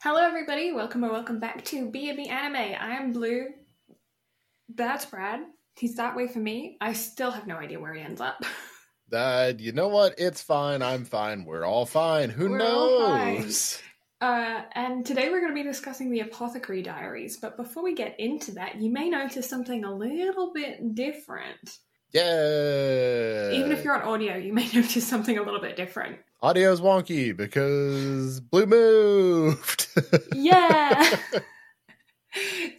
Hello, everybody. Welcome or welcome back to B&B Anime. I'm Blue. That's Brad. He's that way for me. I still have no idea where he ends up. Uh, you know what? It's fine. I'm fine. We're all fine. Who We're knows? Uh, and today we're going to be discussing the Apothecary Diaries. But before we get into that, you may notice something a little bit different. Yeah. Even if you're on audio, you may notice something a little bit different. Audio's wonky because Blue moved. Yeah.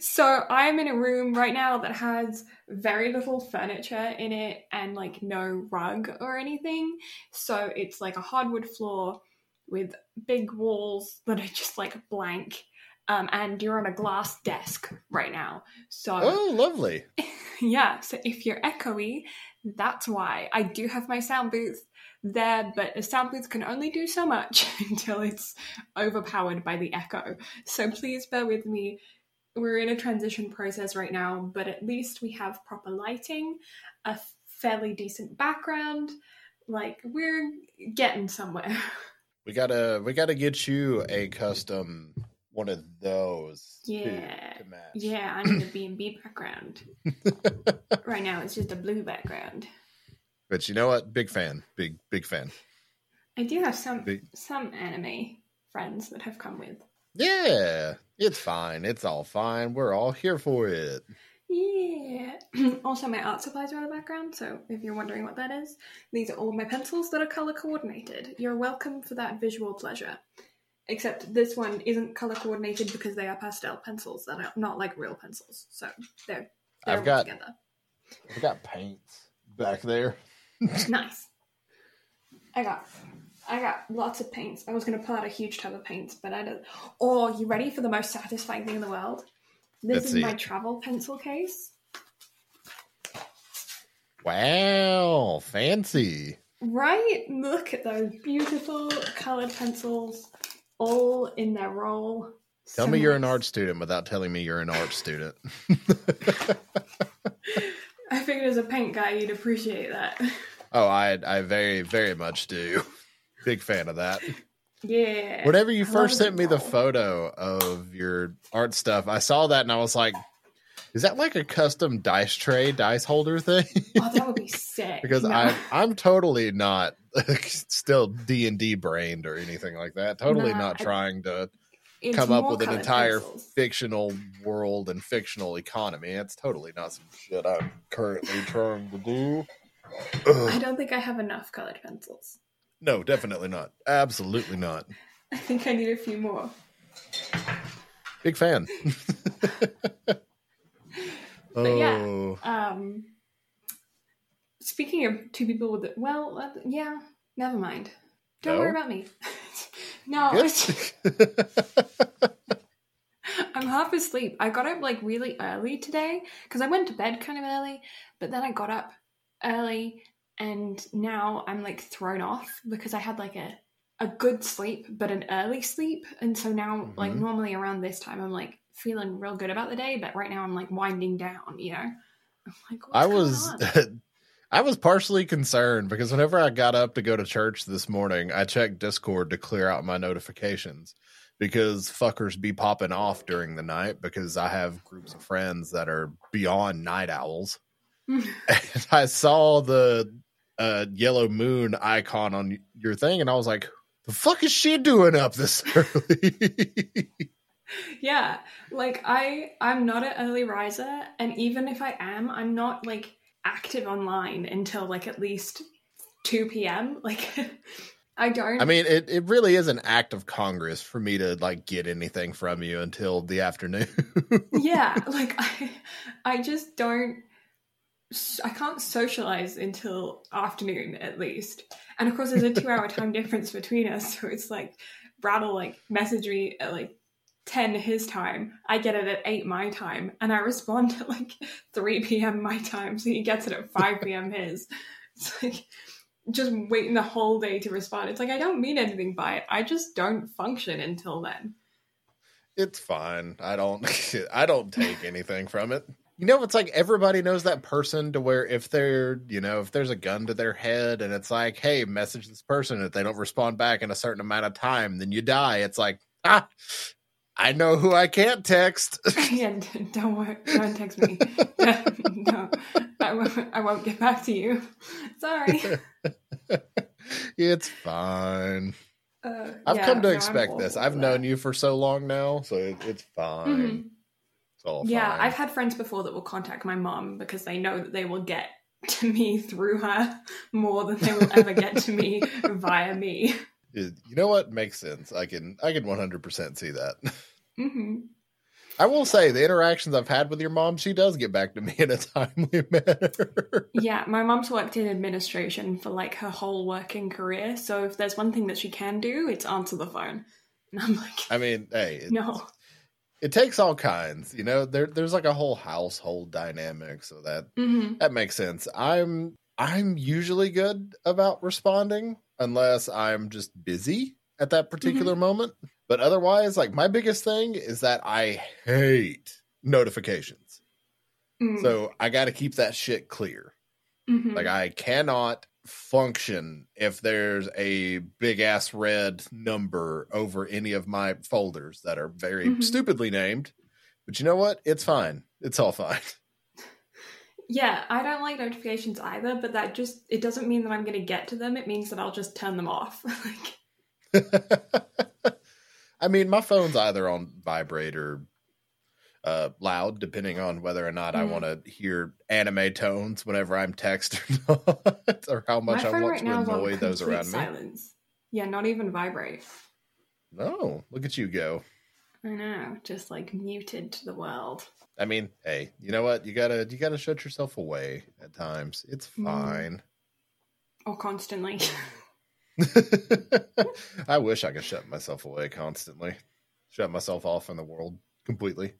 so I'm in a room right now that has very little furniture in it and like no rug or anything. So it's like a hardwood floor with big walls that are just like blank. Um, and you're on a glass desk right now. So oh, lovely. yeah, so if you're echoey, that's why. I do have my sound booth there, but a sound can only do so much until it's overpowered by the echo. So please bear with me. We're in a transition process right now, but at least we have proper lighting, a fairly decent background. Like, we're getting somewhere. We gotta we gotta get you a custom one of those. Yeah. To, match. Yeah, I need a B&B background. right now it's just a blue background. But you know what? Big fan. Big big fan. I do have some Big- some anime friends that have come with. Yeah. It's fine. It's all fine. We're all here for it. Yeah. also, my art supplies are in the background, so if you're wondering what that is, these are all my pencils that are color coordinated. You're welcome for that visual pleasure. Except this one isn't color coordinated because they are pastel pencils that are not like real pencils. So they're, they're I've all got- together. I've got paints back there. Nice. I got I got lots of paints. I was gonna pull out a huge tub of paints, but I don't Oh, you ready for the most satisfying thing in the world? This Let's is see my travel pencil case. Wow, fancy. Right? Look at those beautiful colored pencils all in their roll. Tell So me you're an art student without telling me you're an art student. I figured as a paint guy you'd appreciate that. Oh, I I very very much do. Big fan of that. Yeah. Whenever you I first sent me the photo of your art stuff, I saw that and I was like, is that like a custom dice tray, dice holder thing? Oh, that would be sick. because No. I I'm totally not still D and D brained or anything like that. Totally Nah, not I- trying to come up with an entire pencils. fictional world and fictional economy. It's totally not some shit I'm currently trying to do. I don't think I have enough colored pencils. No, definitely not. Absolutely not. I think I need a few more. Big fan. But yeah. oh, Um, speaking of two people with, well, uh, yeah, never mind. Don't No? worry about me. no, it's- I'm half asleep. I got up like really early today because I went to bed kind of early, but then I got up early and now I'm like thrown off because I had like a a good sleep but an early sleep and so now like Mhm. normally around this time I'm like feeling real good about the day but right now I'm like winding down, you know. I'm like I was? I was partially concerned because whenever I got up to go to church this morning, I checked Discord to clear out my notifications because fuckers be popping off during the night because I have groups of friends that are beyond night owls. and I saw the uh, yellow moon icon on your thing, and I was like, "The fuck is she doing up this early?" Yeah, like I I'm not an early riser and even if I am, I'm not like active online until like at least 2 p.m. Like I don't I mean, it, it really is an act of Congress for me to like get anything from you until the afternoon. yeah, like I I just don't I can't socialize until afternoon at least. And of course there's a 2-hour time difference between us, so it's like Brad will like message me at like 10 his time. I get it at 8 my time, and I respond at like 3 p.m. my time, so he gets it at 5 p.m. his. It's like just waiting the whole day to respond. It's like I don't mean anything by it. I just don't function until then. it's fine. I don't I don't take anything from it. You know, it's like everybody knows that person to where if they're, you know, if there's a gun to their head and it's like, hey, message this person. If they don't respond back in a certain amount of time, then you die. It's like, ah, I know who I can't text. yeah, don't worry. Don't text me. no, I won't, I won't get back to you. Sorry. it's fine. Uh, I've yeah, come to no, expect this. I've known that. you for so long now, so it, it's fine. Mhm. All Yeah, fine. I've had friends before that will contact my mom because they know that they will get to me through her more than they will ever get to me via me. You know what makes sense. I can I can 100% see that. hmm I will say the interactions I've had with your mom, she does get back to me in a timely manner. Yeah, my mom's worked in administration for like her whole working career. So if there's one thing that she can do, it's answer the phone. And I'm like, I mean, hey, no. It takes all kinds. You know, there there's like a whole household dynamic, so that hmm that makes sense. I'm I'm usually good about responding unless I'm just busy at that particular moment. But otherwise, like my biggest thing is that I hate notifications. Mm. So I got to keep that shit clear. Mhm. Like I cannot function if there's a big ass red number over any of my folders that are very Mhm. stupidly named. But you know what? It's fine. It's all fine. Yeah, I don't like notifications either, but that just it doesn't mean that I'm going to get to them. It means that I'll just turn them off. like, I mean, my phone's either on vibrate or uh, loud, depending on whether or not I Mm. want to hear anime tones whenever I'm texting or not, or how much I want right to now is on annoy those around me. silence. Yeah, not even vibrate. No, look at you go. I know, just like muted to the world. I mean, hey, you know what? You gotta you gotta shut yourself away at times. It's Mm. fine. Or constantly. I wish I could shut myself away constantly. Shut myself off from the world completely.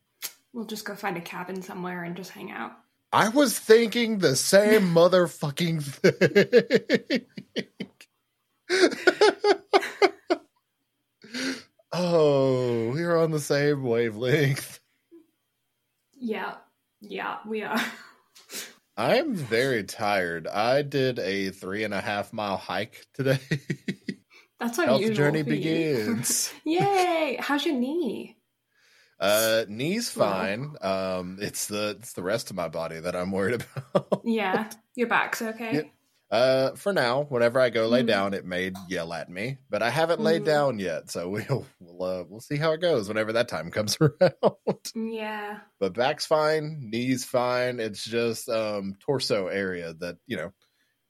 We'll just go find a cabin somewhere and just hang out. I was thinking the same motherfucking thing. oh, we're on the same wavelength. Yeah, yeah, we are. I'm very tired. I did a three and a half mile hike today. That's How unusual. the journey begins. Yay! How's your knee? Uh, knees fine. Um, it's the it's the rest of my body that I'm worried about. Yeah, your back's okay. Uh, for now, whenever I go lay Mhm. down, it may yell at me, but I haven't laid Mhm. down yet, so we'll we'll uh, we'll see how it goes whenever that time comes around. Yeah. but back's fine, knees fine. It's just um torso area that you know.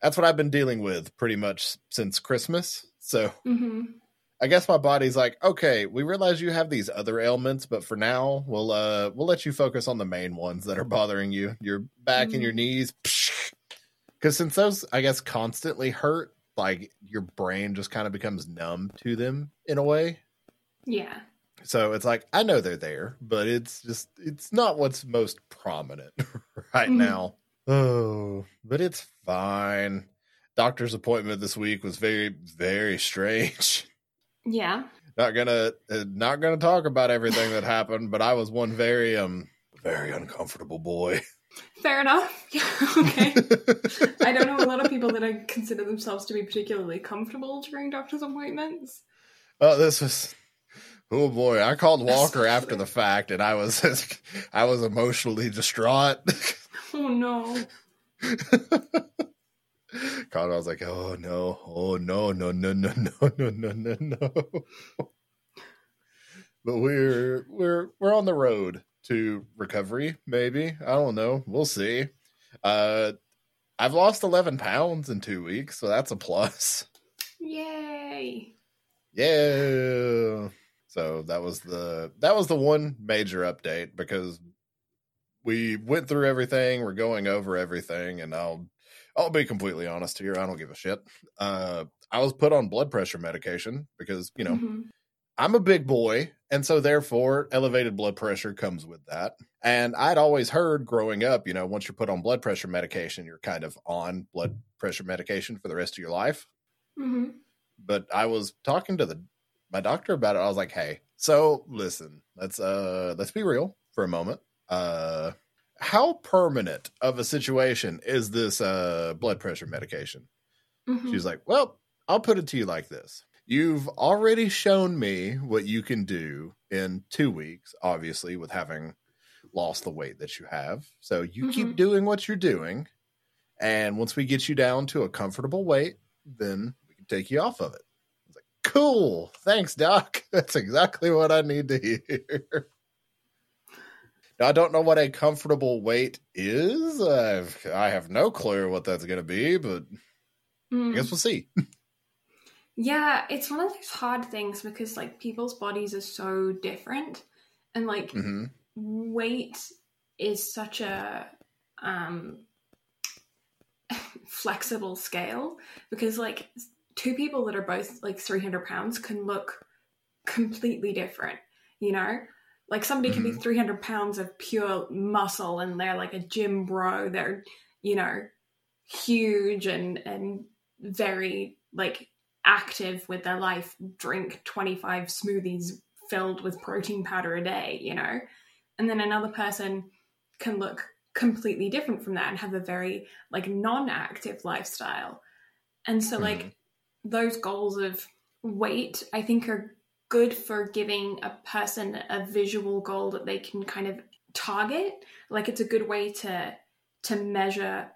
That's what I've been dealing with pretty much since Christmas. So hmm I guess my body's like, okay, we realize you have these other ailments, but for now, we'll uh we'll let you focus on the main ones that are bothering you, your back and your Mm. knees. Because since those, I guess, constantly hurt, like your brain just kind of becomes numb to them in a way. Yeah. So it's like I know they're there, but it's just it's not what's most prominent right Mhm. now. Oh, but it's fine. Doctor's appointment this week was very very strange. Yeah. not gonna uh, not gonna talk about everything that happened, but I was one very um very uncomfortable boy. Fair enough. Yeah. okay. I don't know a lot of people that I consider themselves to be particularly comfortable during doctor's appointments. oh, this was oh boy. I called Walker after the fact, and I was I was emotionally distraught. Oh no. I was like, oh no, oh no, no, no, no, no, no, no, no, no. But we're we're we're on the road to recovery, maybe. I don't know. We'll see. Uh I've lost eleven pounds in two weeks, so that's a plus. Yay. Yeah. So that was the that was the one major update because we went through everything, we're going over everything, and I'll I'll be completely honest here, I don't give a shit. Uh I was put on blood pressure medication because, you know, Mhm. I'm a big boy, and so therefore elevated blood pressure comes with that. And I'd always heard growing up, you know, once you're put on blood pressure medication, you're kind of on blood pressure medication for the rest of your life Mhm. but I was talking to the my doctor about it. I was like, "Hey, so listen, let's uh let's be real for a moment. Uh how permanent of a situation is this uh blood pressure medication?" Mhm. She's like, "Well, I'll put it to you like this. you've already shown me what you can do in two weeks, obviously, with having lost the weight that you have. So you mm-hmm. keep doing what you're doing. And once we get you down to a comfortable weight, then we can take you off of it. like, cool. Thanks, Doc. That's exactly what I need to hear. I don't know what a comfortable weight is. I've, I have no clue what that's going to be, but mm. I guess mm. we'll see. yeah, it's one of those hard things because like people's bodies are so different. And like mm-hmm. weight is such a um flexible scale because like two people that are both like 300 pounds can look completely different you know like somebody mm-hmm. can be mm-hmm. 300 pounds of pure muscle and they're like a gym bro they're you know huge and and very like active with their life drink 25 smoothies filled with protein powder a day you know and then another person can look completely different from that and have a very like non-active lifestyle and so mm-hmm. like those goals of weight i think are good for giving a person a visual goal that they can kind of target like it's a good way to to measure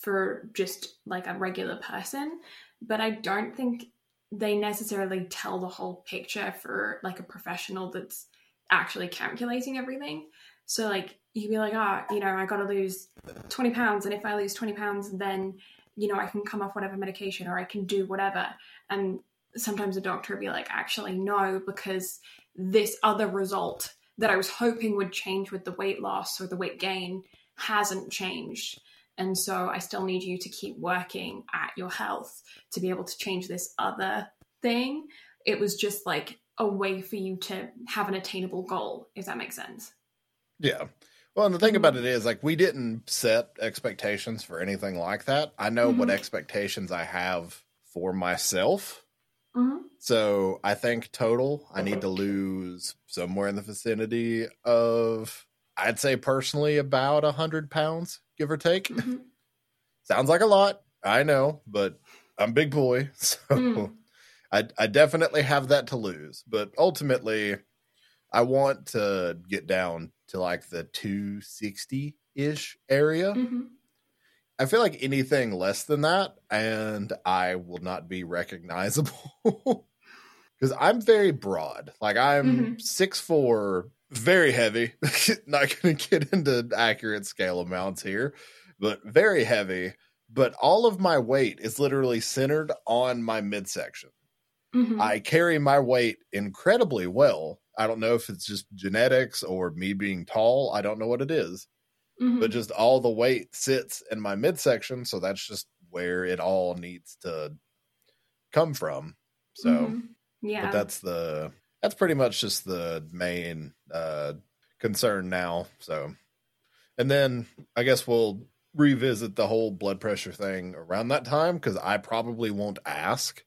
for just like a regular person but i don't think they necessarily tell the whole picture for like a professional that's actually calculating everything so like you would be like, ah, oh, you know, I got to lose 20 pounds. And if I lose 20 pounds, then, you know, I can come off whatever medication or I can do whatever. And sometimes a doctor would be like, actually, no, because this other result that I was hoping would change with the weight loss or the weight gain hasn't changed. And so I still need you to keep working at your health to be able to change this other thing. It was just like a way for you to have an attainable goal, if that makes sense. Yeah. Well, and the thing about it is, like, we didn't set expectations for anything like that. I know mm-hmm. what expectations I have for myself. Mm-hmm. So I think total, I need to lose somewhere in the vicinity of, I'd say personally, about a hundred pounds, give or take. Mm-hmm. Sounds like a lot, I know, but I'm big boy, so mm. I, I definitely have that to lose. But ultimately, I want to get down to like the 260 ish area. Mm-hmm. I feel like anything less than that, and I will not be recognizable because I'm very broad. Like I'm mm-hmm. six mm-hmm. four, very heavy. not going to get into accurate scale amounts here, but very heavy. But all of my weight is literally centered on my midsection. Mm-hmm. I carry my weight incredibly well I don't know if it's just genetics or me being tall. I don't know what it is. Mm-hmm. But just all the weight sits in my midsection, so that's just where it all needs to come from. So mm-hmm. yeah. But that's the that's pretty much just the main uh concern now. So and then I guess we'll revisit the whole blood pressure thing around that time because I probably won't ask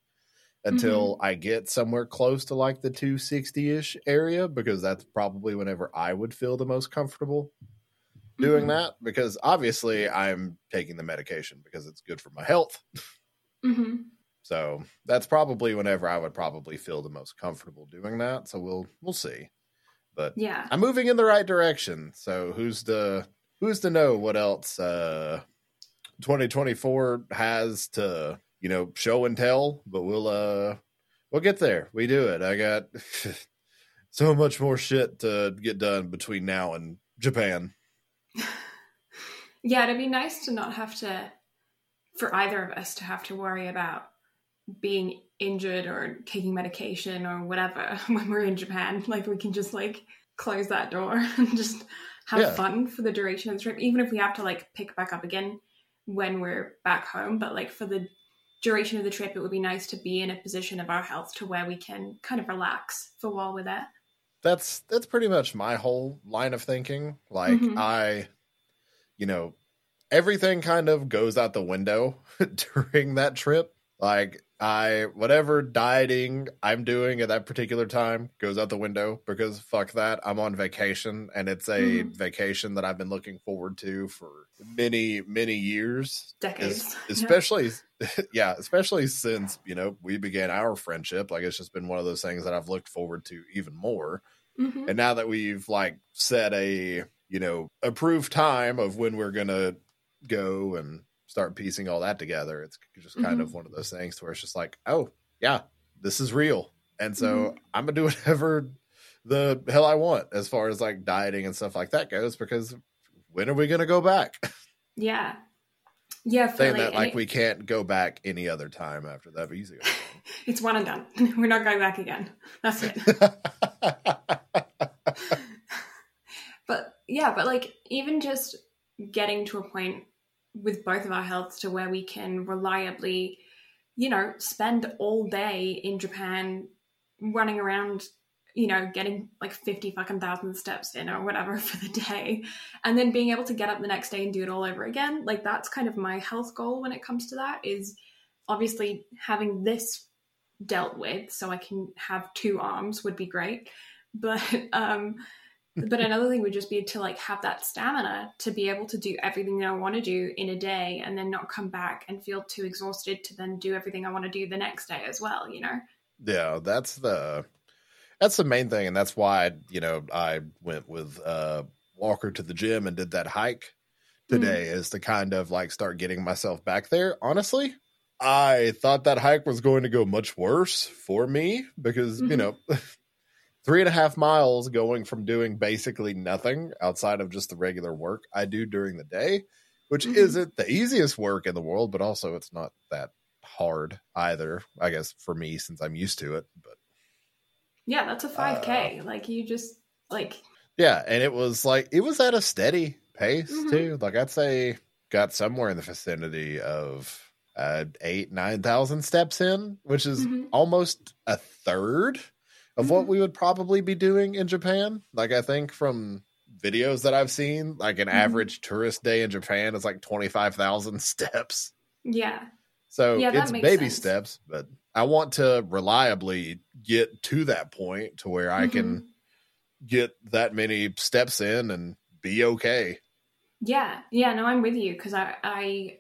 until mm-hmm. I get somewhere close to like the 260 ish area because that's probably whenever I would feel the most comfortable doing mm-hmm. that because obviously I'm taking the medication because it's good for my health. Mm-hmm. So that's probably whenever I would probably feel the most comfortable doing that. So we'll we'll see. But yeah, I'm moving in the right direction. So who's to who's to know what else uh 2024 has to you know, show and tell, but we'll uh we'll get there. We do it. I got so much more shit to get done between now and Japan. yeah, it'd be nice to not have to for either of us to have to worry about being injured or taking medication or whatever when we're in Japan. Like we can just like close that door and just have yeah. fun for the duration of the trip, even if we have to like pick back up again when we're back home. But like for the duration of the trip, it would be nice to be in a position of our health to where we can kind of relax for while we're there. That's that's pretty much my whole line of thinking. Like mm-hmm. I, you know, everything kind of goes out the window during that trip. Like I whatever dieting I'm doing at that particular time goes out the window because fuck that. I'm on vacation and it's a Mhm. vacation that I've been looking forward to for many, many years. Decades. Es- Yeah. especially yeah, especially since, you know, we began our friendship. Like it's just been one of those things that I've looked forward to even more. Mhm. And now that we've like set a, you know, approved time of when we're gonna go and start piecing all that together, it's just kind Mhm. of one of those things where it's just like, oh yeah, this is real. And so I'm gonna do whatever the hell I want as far as like dieting and stuff like that goes, because when are we gonna go back? Yeah. Yeah, Saying fully. that like it- we can't go back any other time after that visa. it's one and done. We're not going back again. That's it. but yeah, but like even just getting to a point with both of our healths to where we can reliably, you know, spend all day in Japan running around, you know, getting like 50 fucking thousand steps in or whatever for the day, and then being able to get up the next day and do it all over again. Like that's kind of my health goal when it comes to that is obviously having this dealt with so I can have two arms would be great. But um but another thing would just be to like have that stamina to be able to do everything that I want to do in a day and then not come back and feel too exhausted to then do everything I want to do the next day as well, you know? Yeah, that's the that's the main thing, and that's why you know I went with uh Walker to the gym and did that hike today is to kind of like start getting myself back there. Honestly, I thought that hike was going to go much worse for me because you Mhm. know three and a half miles going from doing basically nothing outside of just the regular work I do during the day, which Mhm. isn't the easiest work in the world, but also it's not that hard either. I guess for me since I'm used to it, but Yeah, that's a 5k. like you just like yeah, and it was like it was at a steady pace Mhm. too. Like I'd say got somewhere in the vicinity of uh eight, nine thousand steps in, which is Mhm. almost a third of what Mhm. we would probably be doing in Japan. Like I think from videos that I've seen, like an Mhm. average tourist day in Japan is like twenty five thousand steps. yeah. So Yeah, it's baby sense. steps, but I want to reliably get to that point to where I Mm-hmm. can get that many steps in and be okay. Yeah, yeah, no, I'm with you because I I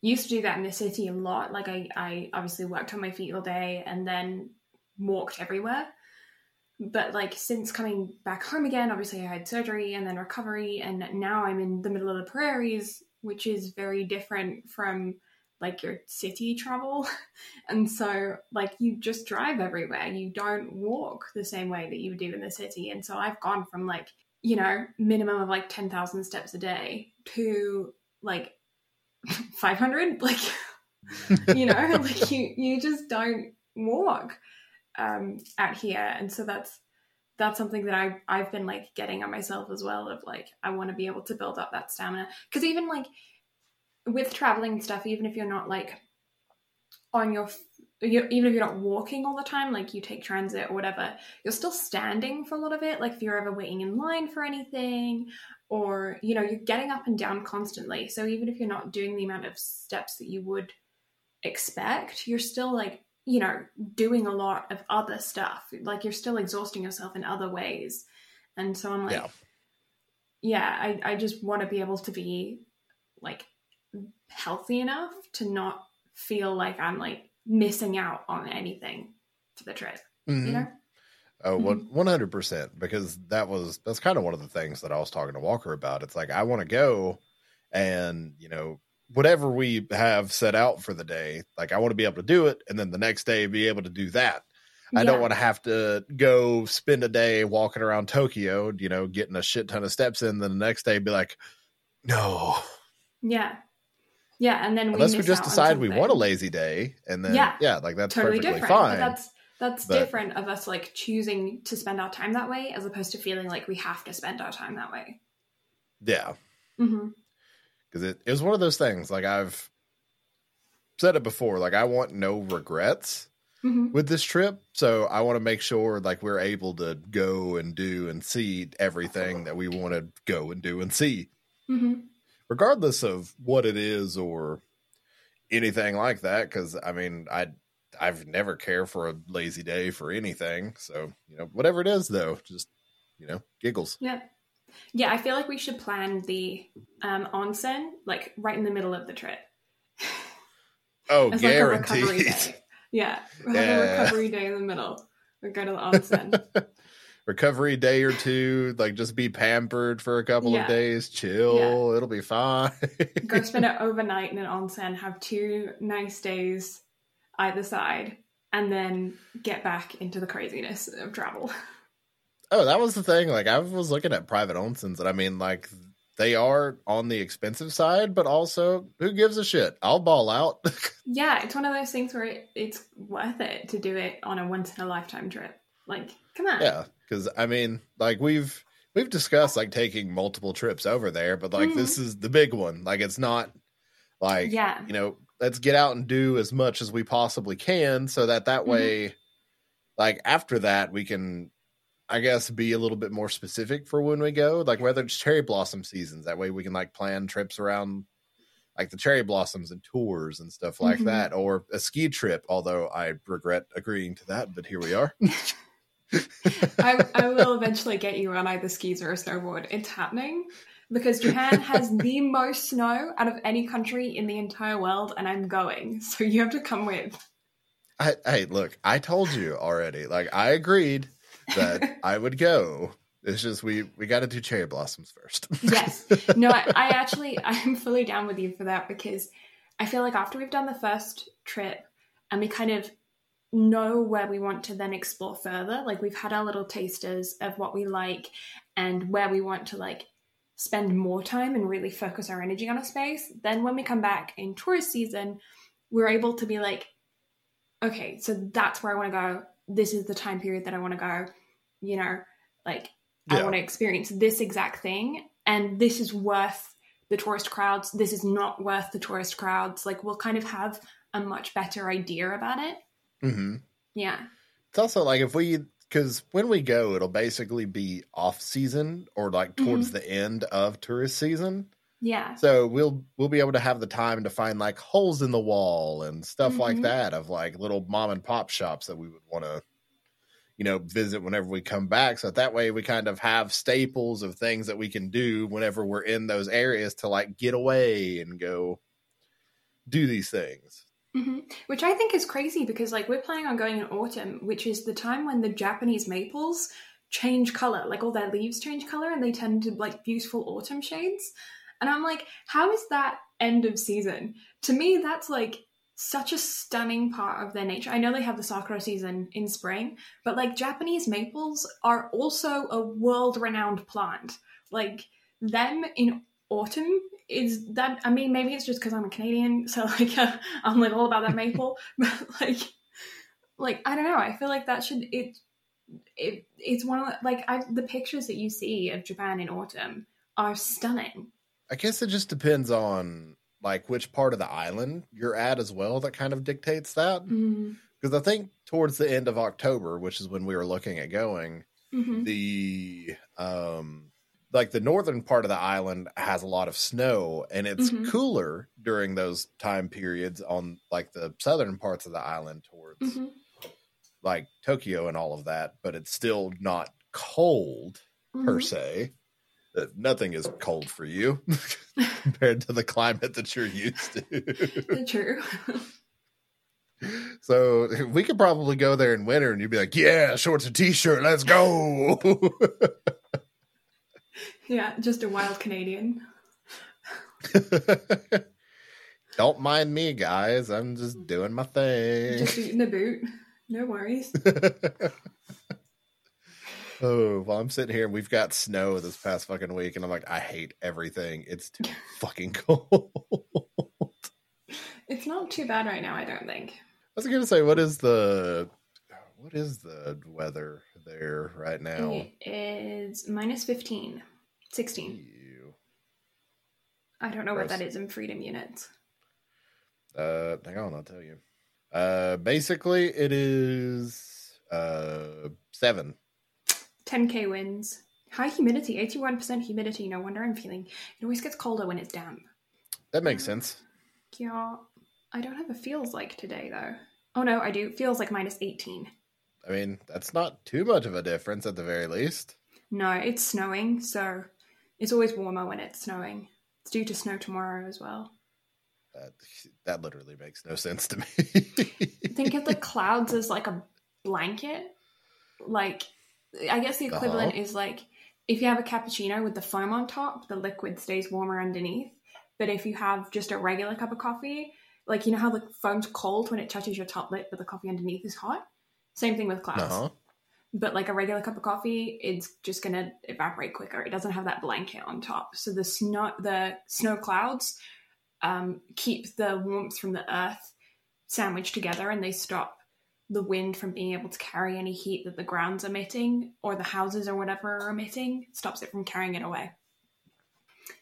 used to do that in the city a lot. Like I I obviously worked on my feet all day and then walked everywhere. But like since coming back home again, obviously I had surgery and then recovery, and now I'm in the middle of the prairies, which is very different from like your city travel. And so like you just drive everywhere. You don't walk the same way that you would do in the city. And so I've gone from like you know, minimum of like 10,000 steps a day to like 500. Like, you know, like you, you just don't walk um, out here. And so that's, that's something that I, I've been like getting on myself as well of like, I want to be able to build up that stamina. Cause even like with traveling and stuff, even if you're not like on your you even if you're not walking all the time, like you take transit or whatever, you're still standing for a lot of it. Like if you're ever waiting in line for anything, or you know, you're getting up and down constantly. So even if you're not doing the amount of steps that you would expect, you're still like, you know, doing a lot of other stuff. Like you're still exhausting yourself in other ways. And so I'm like, Yeah. yeah, I, I just want to be able to be like healthy enough to not feel like I'm like missing out on anything for the trip. Mhm. You know? Oh, one one hundred percent. Because that was that's kind of one of the things that I was talking to Walker about. It's like I want to go, and you know whatever we have set out for the day, like I want to be able to do it, and then the next day be able to do that. I don't want to have to go spend a day walking around Tokyo, you know, getting a shit ton of steps in. Then the next day be like, no, Yeah. Yeah, and then we unless we just decide we want a lazy day, and then Yeah. yeah, like that's totally perfectly different. fine. But that's that's But- different of us like choosing to spend our time that way as opposed to feeling like we have to spend our time that way. yeah, hmm because it, it was one of those things. Like I've said it before, like I want no regrets hmm with this trip, so I want to make sure like we're able to go and do and see everything that we want to go and do and see. hmm regardless of what it is or anything like that because i mean i I've never cared for a lazy day for anything. So, you know, whatever it is though, just you know, giggles. Yeah. Yeah, I feel like we should plan the um, onsen like right in the middle of the trip. Oh, As like a recovery day. Yeah. We'll have Yeah. a recovery day in the middle. We go to the onsen. recovery day or two, like just be pampered for a couple Yeah. of days, chill, it'll be fine. go spend it overnight in an onsen, have two nice days either side, and then get back into the craziness of travel. Oh, that was the thing. Like I was looking at private onsens, and I mean, like they are on the expensive side, but also who gives a shit? I'll ball out. Yeah, it's one of those things where it, it's worth it to do it on a once in a lifetime trip. Like, come on. yeah, because I mean, like we've we've discussed like taking multiple trips over there, but like Mhm. this is the big one. Like it's not like Yeah. you know let's get out and do as much as we possibly can so that that Mhm. way like after that we can i guess be a little bit more specific for when we go like whether it's cherry blossom seasons that way we can like plan trips around like the cherry blossoms and tours and stuff like Mhm. that or a ski trip although i regret agreeing to that but here we are I, I will eventually get you on either skis or a snowboard. It's happening because Japan has the most snow out of any country in the entire world, and I'm going. So you have to come with. I, hey look i told you already like i agreed that i would go it's just we we got to do cherry blossoms first Yes. No, I, I actually I'm fully down with you for that because I feel like after we've done the first trip and we kind of know where we want to then explore further, like we've had our little tasters of what we like and where we want to like spend more time and really focus our energy on a space, then when we come back in tourist season, we're able to be like, okay, so that's where I want to go. This is the time period that I want to go. You know, like I want to experience this exact thing, and this is worth the tourist crowds. This is not worth the tourist crowds. Like we'll kind of have a much better idea about it. hmm Yeah. It's also like if we because when we go, it'll basically be off season or like towards the end of tourist season. Yeah. So we'll we'll be able to have the time to find like holes in the wall and stuff like Mhm. that of like little mom and pop shops that we would want to you know visit whenever we come back so that way we kind of have staples of things that we can do whenever we're in those areas to like get away and go do these things. hmm Which I think is crazy because like we're planning on going in autumn, which is the time when the Japanese maples change color. Like all their leaves change color and they turn to like beautiful autumn shades. And I'm like, how is that end of season? To me, that's like such a stunning part of their nature. I know they have the sakura season in spring, but like Japanese maples are also a world renowned plant. Like them in autumn is that I mean maybe it's just because I'm a Canadian, so like I'm like all about that maple, but like like I don't know. I feel like that should it it it's one of the, like I the pictures that you see of Japan in autumn are stunning. I guess it just depends on like which part of the island you're at as well that kind of dictates that. Because I think towards the end of October, which is when we were looking at going, hmm the um like the northern part of the island has a lot of snow and it's Mhm. cooler during those time periods on like the southern parts of the island towards hmm like Tokyo and all of that, but it's still not cold per se. Uh, Nothing is cold for you compared to the climate that you're used to. True. so we could probably go there in winter and you'd be like, yeah, shorts and t-shirt, let's go. yeah, just a wild Canadian. Don't mind me, guys. I'm just doing my thing. Just eating the boot. No worries. Oh, well, I'm sitting here and we've got snow this past fucking week, and I'm like, I hate everything. It's too fucking cold. It's not too bad right now, I don't think. I was gonna say, what is the what is the weather there right now? It is minus 15. 16. Ew. I don't know what that is in freedom units. Uh, hang on, I'll tell you. Uh, basically, it is uh seven. 10k wins. High humidity, 81% humidity. No wonder I'm feeling. It always gets colder when it's damp. That makes sense. Yeah. I don't have a feels like today though. Oh no, I do. Feels like minus 18. I mean, that's not too much of a difference at the very least. No, it's snowing, so it's always warmer when it's snowing. It's due to snow tomorrow as well. That that literally makes no sense to me. Think of the clouds as like a blanket. Like, I guess the equivalent Uh-huh. is like if you have a cappuccino with the foam on top, the liquid stays warmer underneath. But if you have just a regular cup of coffee, like you know how the foam's cold when it touches your top lip, but the coffee underneath is hot? Same thing with clouds. uh-huh. But like a regular cup of coffee, it's just gonna evaporate quicker. It doesn't have that blanket on top. So the snow the snow clouds um, keep the warmth from the earth sandwiched together and they stop the wind from being able to carry any heat that the ground's emitting or the houses or whatever are emitting. Stops it from carrying it away.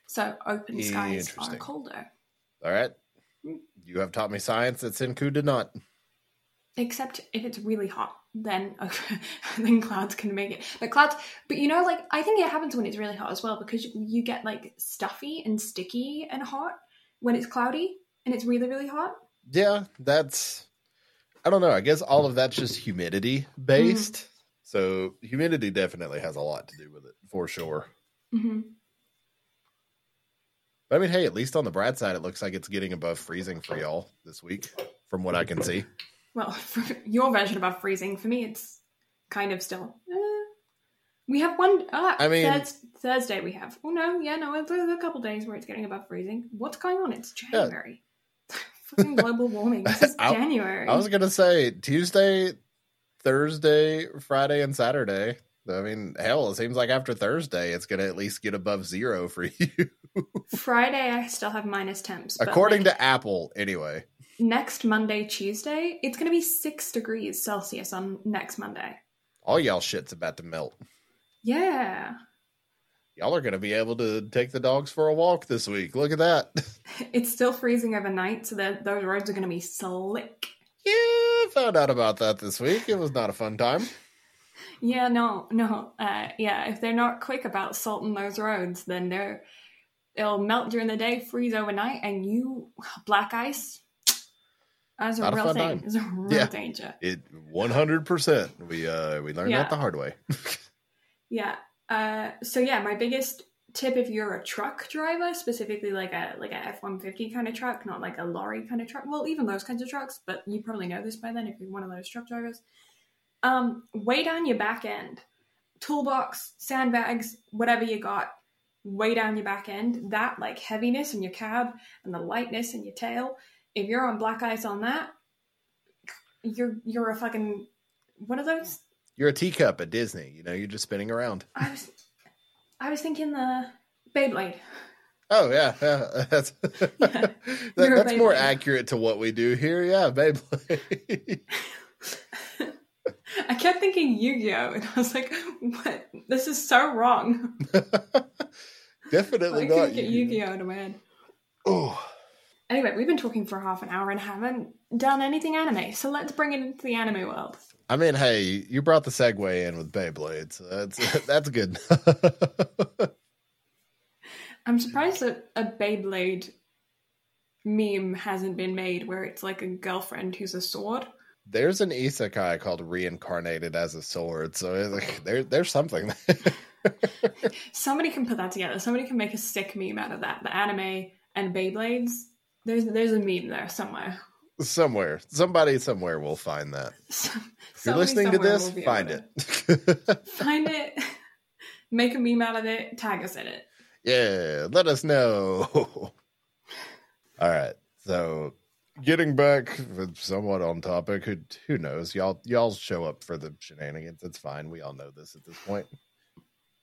So open skies are colder. All right. You have taught me science that Senku did not. Except if it's really hot, then then clouds can make it. But clouds, but you know, like I think it happens when it's really hot as well because you, you get like stuffy and sticky and hot when it's cloudy and it's really really hot. Yeah, that's I don't know. I guess all of that's just humidity based. So humidity definitely has a lot to do with it for sure. hmm But I mean, hey, at least on the Brad side, it looks like it's getting above freezing for y'all this week, from what I can see. Well, your version above freezing, for me, it's kind of still. eh. We have one. Uh, I mean- Thurs- Thursday we have. Oh no, yeah, no, there's a couple days where it's getting above freezing. What's going on? It's Yeah. Fucking global warming. This is I- January. I was gonna say Tuesday, Thursday, Friday, and Saturday. I mean, hell, it seems like after Thursday, it's gonna at least get above zero for you, Friday, I still have minus temps. according like, to Apple. Anyway, next Monday, Tuesday, it's going to be six degrees Celsius on next Monday. all y'all shit's about to melt. Yeah. Y'all are gonna be able to take the dogs for a walk this week. Look at that. It's still freezing overnight, so that those roads are going to be slick. Yeah, found out about that this week. It was not a fun time. Yeah, no, no. Uh, yeah, if they're not quick about salting those roads, then they're it'll melt during the day, freeze overnight, and you black ice. That's a Not real thing. time. It's a real Yeah. danger. It one hundred percent. We uh we learned Yeah. that the hard way. Yeah. Uh, so yeah, my biggest tip if you're a truck driver, specifically like a like a F one fifty kind of truck, not like a lorry kind of truck. Well, even those kinds of trucks, but you probably know this by then if you're one of those truck drivers. Um, weigh down your back end, toolbox, sandbags, whatever you got. Weigh down your back end. That like heaviness in your cab and the lightness in your tail. If you're on black ice on that, you're you're a fucking one of those You're a teacup at Disney. You know, you're just spinning around. I was, I was thinking the Beyblade. Oh yeah, yeah. That's that, that's more accurate to what we do here. Yeah, Beyblade. I kept thinking Yu-Gi-Oh, and I was like, "What? This is so wrong." Definitely I not you. Yu-Gi-Oh to my head. Oh, Anyway, we've been talking for half an hour and haven't done anything anime, so let's bring it into the anime world. I mean, hey, you brought the segue in with Beyblade, so that's that's good. I'm surprised that a Beyblade meme hasn't been made where it's like a girlfriend who's a sword. There's an isekai called Reincarnated as a Sword, so it's like, there there's something. Somebody can put that together. Somebody can make a sick meme out of that. The anime and Beyblades. There's there's a meme there somewhere. somewhere, somebody somewhere will find that. If you're listening to this, find able it. Find it. Make a meme out of it. Tag us in it. yeah, let us know. All right, so getting back somewhat on topic, who who knows? Y'all y'all show up for the shenanigans. It's fine. We all know this at this point.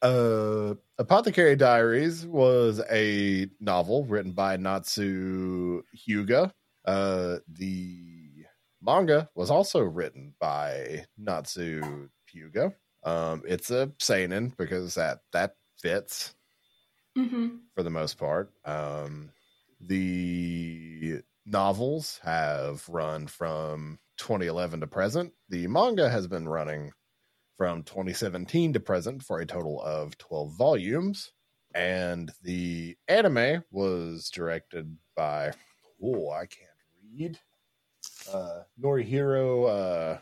Uh, Apothecary Diaries was a novel written by Natsu Hyuga. Uh, the manga was also written by Natsu Hyuga. Um, it's a seinen because that that fits hmm for the most part. Um, the novels have run from 2011 to present. The manga has been running from 2017 to present for a total of 12 volumes. And the anime was directed by, oh, I can't read. uh, Norihiro uh,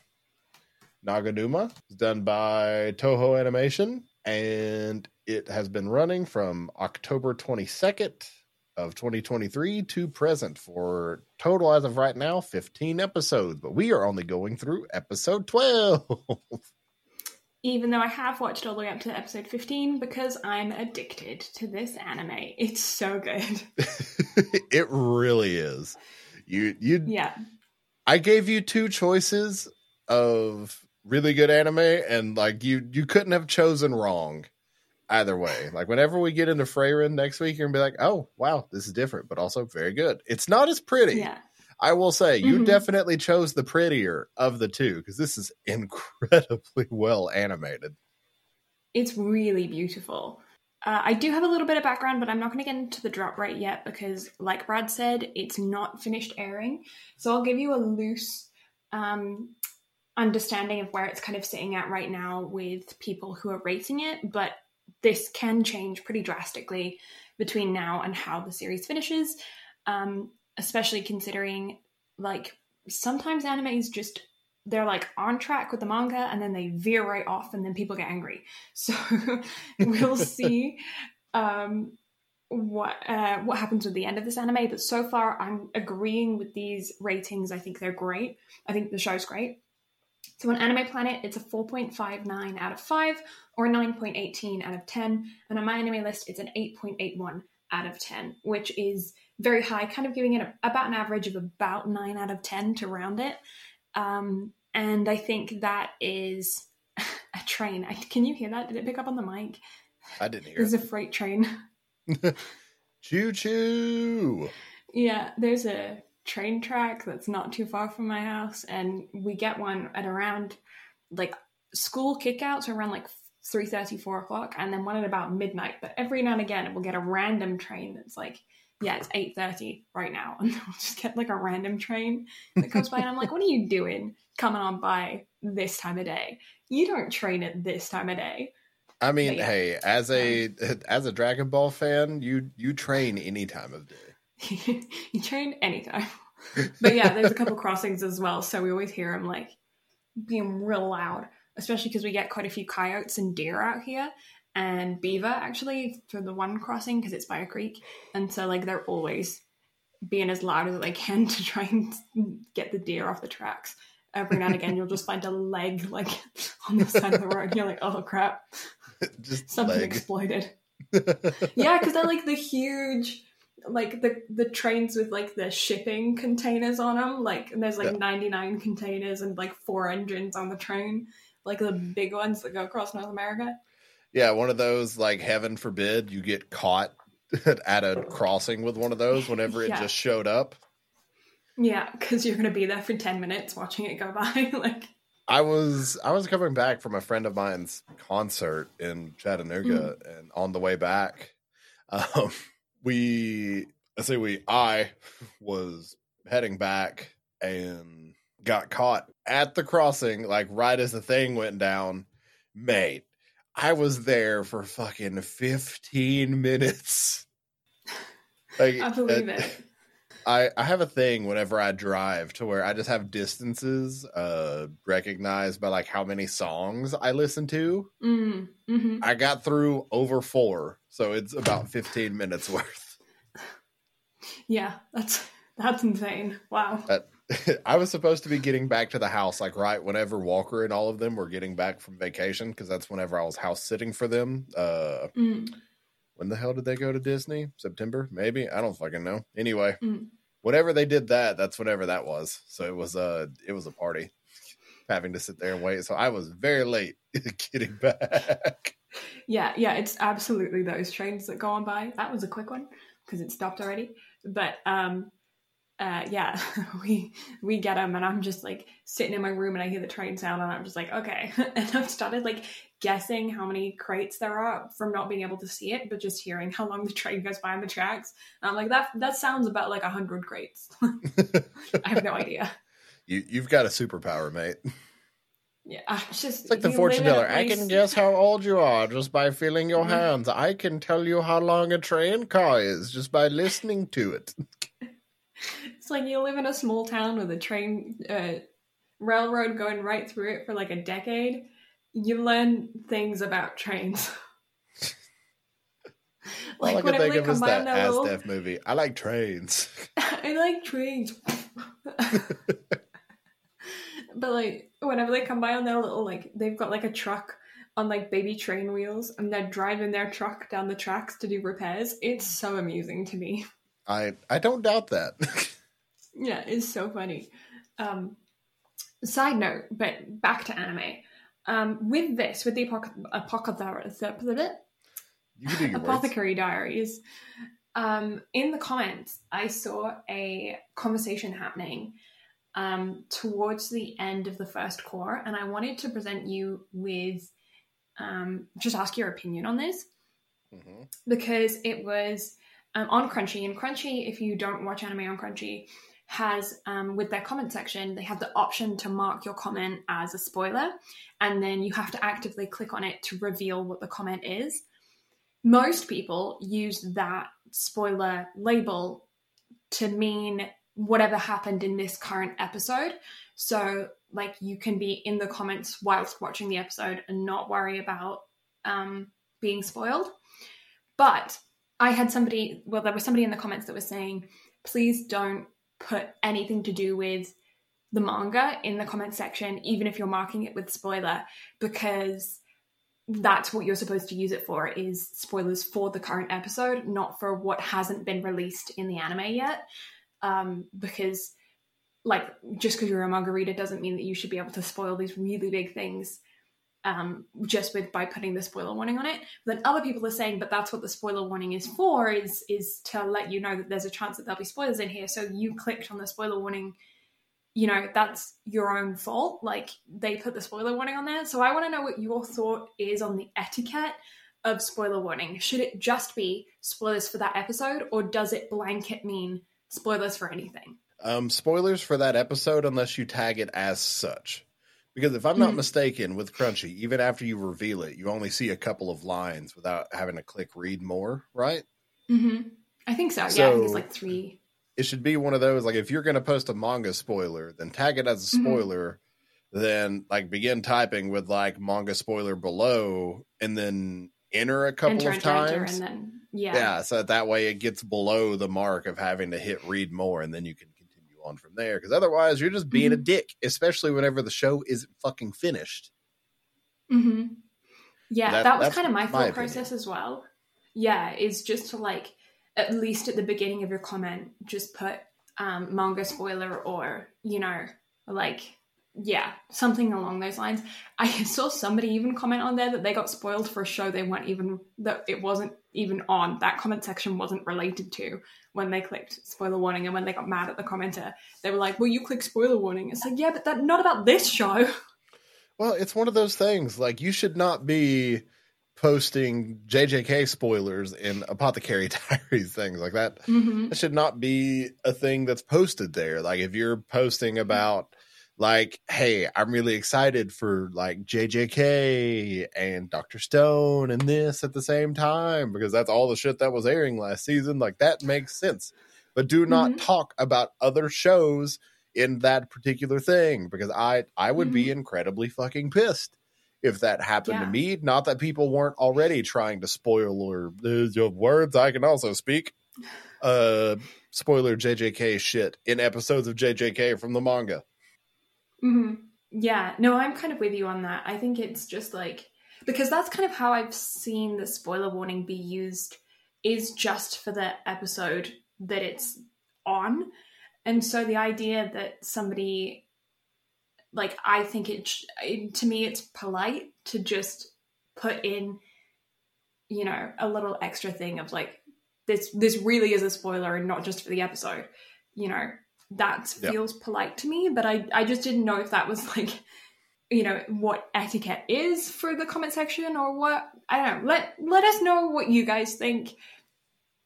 Naganuma. It's done by Toho Animation, and it has been running from October 22nd of 2023 to present for total as of right now 15 episodes but we are only going through episode 12 Even though I have watched all the way up to episode 15 because I'm addicted to this anime. It's so good. it really is you you Yeah. I gave you two choices of really good anime, and like you, you couldn't have chosen wrong either way. Like whenever we get into Frieren next week, you're gonna be like, "Oh, wow, this is different, but also very good." It's not as pretty. Yeah. I will say, you Mhm. definitely chose the prettier of the two because this is incredibly well animated. It's really beautiful. Uh, I do have a little bit of background, but I'm not going to get into the drop rate yet because, like Brad said, it's not finished airing. So I'll give you a loose um, understanding of where it's kind of sitting at right now with people who are rating it. But this can change pretty drastically between now and how the series finishes, um, especially considering like sometimes animes just they're like on track with the manga and then they veer right off and then people get angry. So we'll see um what uh what happens with the end of this anime but so far i'm agreeing with these ratings. I think they're great. I think the show's great. So on anime planet it's a 4.59 out of 5 or 9.18 out of 10 and on MyAnimeList it's an 8.81 out of 10 which is very high kind of giving it a, about an average of about 9 out of 10 to round it um, and I think that is a train. I, can you hear that? Did it pick up on the mic? I didn't hear There's it. a freight train. Choo choo. yeah, there's a train track that's not too far from my house, and we get one at around like school kickouts around like 3 4 o'clock, and then one at about midnight. But every now and again, we'll get a random train that's like, yeah, it's 8.30 right now. And we'll just get like a random train that comes by, and I'm like, what are you doing coming on by this time of day? You don't train at this time of day. I mean, yeah. hey, as a um, as a Dragon Ball fan, you you train any time of day. you train anytime. But yeah, there's a couple crossings as well, so we always hear them like being real loud, especially because we get quite a few coyotes and deer out here, and beaver actually for the one crossing because it's by a creek, and so like they're always being as loud as they can to try and get the deer off the tracks. Every now and again, you'll just find a leg like on the side of the road. You're like, oh crap, Just something leg. exploded. yeah, because they're like the huge, like the the trains with like the shipping containers on them. Like and there's like Yeah. 99 containers and like four engines on the train, like the big ones that go across North America. Yeah, one of those like heaven forbid you get caught at a crossing with one of those whenever it Yeah. just showed up. Yeah, because you're gonna be there for 10 minutes watching it go by. like, I was I was coming back from a friend of mine's concert in Chattanooga, and on the way back, um, we I say we I was heading back and got caught at the crossing, like right as the thing went down. Mate, I was there for fucking fifteen minutes. Like, I believe uh, it. I, I have a thing whenever I drive to where I just have distances uh recognized by like how many songs I listen to. Mm, hmm I got through over four, so it's about 15 minutes worth. Yeah, that's that's insane. Wow. I was supposed to be getting back to the house like right whenever Walker and all of them were getting back from vacation because that's whenever I was house sitting for them. Uh Mm, when the hell did they go to Disney? September, maybe? I don't fucking know. Anyway, Mm. whenever they did that, that's whenever that was. So it was uh it was a party. Having to sit there and wait. So I was very late getting back. Yeah, yeah, it's absolutely those trains that go on by. That was a quick one because it stopped already. But um, uh, yeah, we we get them, and I'm just like sitting in my room, and I hear the train sound, and I'm just like, okay. And I've started like guessing how many crates there are from not being able to see it, but just hearing how long the train goes by on the tracks. And I'm like, that that sounds about like a hundred crates. I have no idea. You you've got a superpower, mate. Yeah, I just It's like the fortune live in a teller. I can guess how old you are just by feeling your Mhm. hands. I can tell you how long a train car is just by listening to it. It's like you live in a small town with a train, uh, railroad going right through it for like a decade. You learn things about trains. All I like can whenever think they of come is by that on their little, movie. I like trains. I like trains. but like whenever they come by on their little like they've got like a truck on like baby train wheels and they're driving their truck down the tracks to do repairs. It's so amusing to me. I I don't doubt that. Yeah, it's so funny. Um, side note, but back to anime. Um, with this, with the apoc- apothecary, you can words. apothecary diaries, um, in the comments, I saw a conversation happening um, towards the end of the first cour, and I wanted to present you with um, just ask your opinion on this Mhm. because it was um, on Crunchy. And Crunchy, if you don't watch anime on Crunchy, has um, with their comment section, they have the option to mark your comment as a spoiler, and then you have to actively click on it to reveal what the comment is. Most people use that spoiler label to mean whatever happened in this current episode. So, like, you can be in the comments whilst watching the episode and not worry about um, being spoiled. But I had somebody, well, there was somebody in the comments that was saying, please don't put anything to do with the manga in the comment section, even if you're marking it with spoiler, because that's what you're supposed to use it for is spoilers for the current episode, not for what hasn't been released in the anime yet. Um, because like just because you're a manga reader doesn't mean that you should be able to spoil these really big things um, just with by putting the spoiler warning on it. But then other people are saying, but that's what the spoiler warning is for, is is to let you know that there's a chance that there'll be spoilers in here. So you clicked on the spoiler warning, you know, that's your own fault. Like they put the spoiler warning on there. So I want to know what your thought is on the etiquette of spoiler warning. Should it just be spoilers for that episode, or does it blanket mean spoilers for anything? Um, spoilers for that episode unless you tag it as such. Because if I'm not Mhm. mistaken, with Crunchy, even after you reveal it, you only see a couple of lines without having to click read more, right? Mm-hmm. I think so. yeah, I think it's So- like three. It should be one of those like if you're going to post a manga spoiler, then tag it as a Mhm. spoiler, then like begin typing with like manga spoiler below, and then enter a couple enter, of enter, enter, times. and then yeah. yeah, so that way it gets below the mark of having to hit read more, and then you can on from there. Because otherwise, you're just being a Mhm. dick, especially whenever the show isn't fucking finished. hmm Yeah, That- that, was kind of my my thought opinion. process as well. Yeah, is just to like at least at the beginning of your comment, just put um, manga spoiler or you know like yeah something along those lines. I saw somebody even comment on there that they got spoiled for a show they weren't even that it wasn't even on. That comment section wasn't related to when they clicked spoiler warning and when they got mad at the commenter, they were like, "Well, you click spoiler warning." It's like, yeah, but that not about this show. Well, it's one of those things. Like you should not be posting JJK spoilers in Apothecary Diaries things like that. hmm That should not be a thing that's posted there. Like if you're posting about like, hey, I'm really excited for like JJK and Doctor Stone and this at the same time because that's all the shit that was airing last season. Like that makes sense. But do not Mhm. talk about other shows in that particular thing because I I would be incredibly fucking pissed if that happened to me. Not that people weren't already trying to spoil or uh, words I can also speak. Uh, spoiler JJK shit in episodes of JJK from the manga. Hmm Yeah, no, I'm kind of with you on that. I think it's just like because that's kind of how I've seen the spoiler warning be used is just for the episode that it's on. And so the idea that somebody like I think it to me it's polite to just put in you know a little extra thing of like this this really is a spoiler and not just for the episode. You know, that Yeah. feels polite to me, but I I just didn't know if that was like you know what etiquette is for the comment section or what I don't know. Let let us know what you guys think.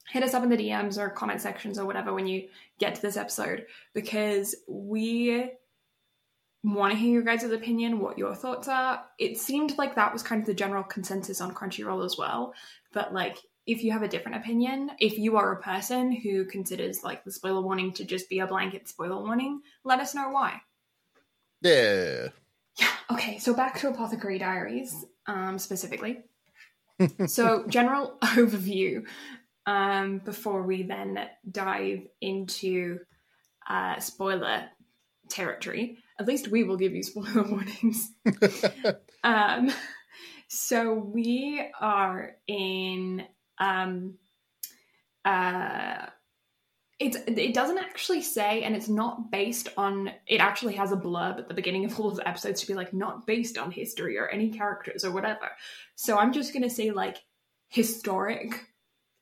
Hit us up in the DMs or comment sections or whatever when you get to this episode because we want to hear your guys' opinion, what your thoughts are. It seemed like that was kind of the general consensus on Crunchyroll as well, but like if you have a different opinion, if you are a person who considers like the spoiler warning to just be a blanket spoiler warning, let us know why. Yeah. Yeah. Okay. So back to Apothecary Diaries um, specifically. so general overview um, before we then dive into uh, spoiler territory. At least we will give you spoiler warnings. um, so we are in um, uh, it's it doesn't actually say, and it's not based on. It actually has a blurb at the beginning of all of the episodes to be like not based on history or any characters or whatever. So I'm just gonna say like historic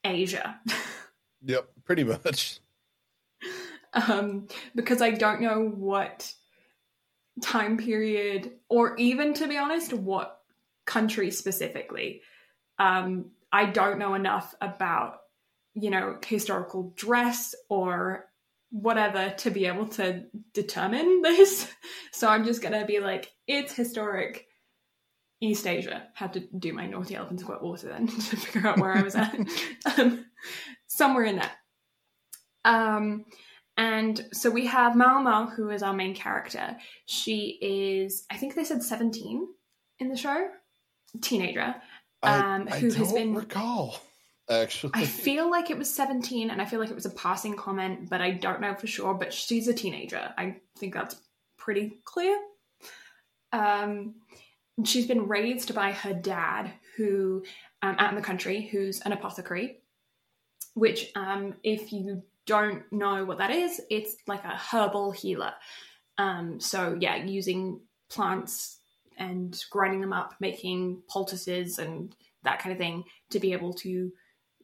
Asia. yep, pretty much. um, because I don't know what time period, or even to be honest, what country specifically. Um, I don't know enough about, you know, historical dress or whatever to be able to determine this. So I'm just gonna be like, it's historic East Asia. Had to do my naughty elephant squirt water then to figure out where I was at. um, somewhere in there. Um, and so we have Mao Mao, who is our main character. She is, I think they said 17 in the show, teenager, um, I, I who don't has been. recall. Actually, I feel like it was 17 and I feel like it was a passing comment, but I don't know for sure. But she's a teenager. I think that's pretty clear. Um, she's been raised by her dad, who, um, out in the country, who's an apothecary, which, um, if you don't know what that is, it's like a herbal healer. Um, so yeah, using plants and grinding them up, making poultices and that kind of thing to be able to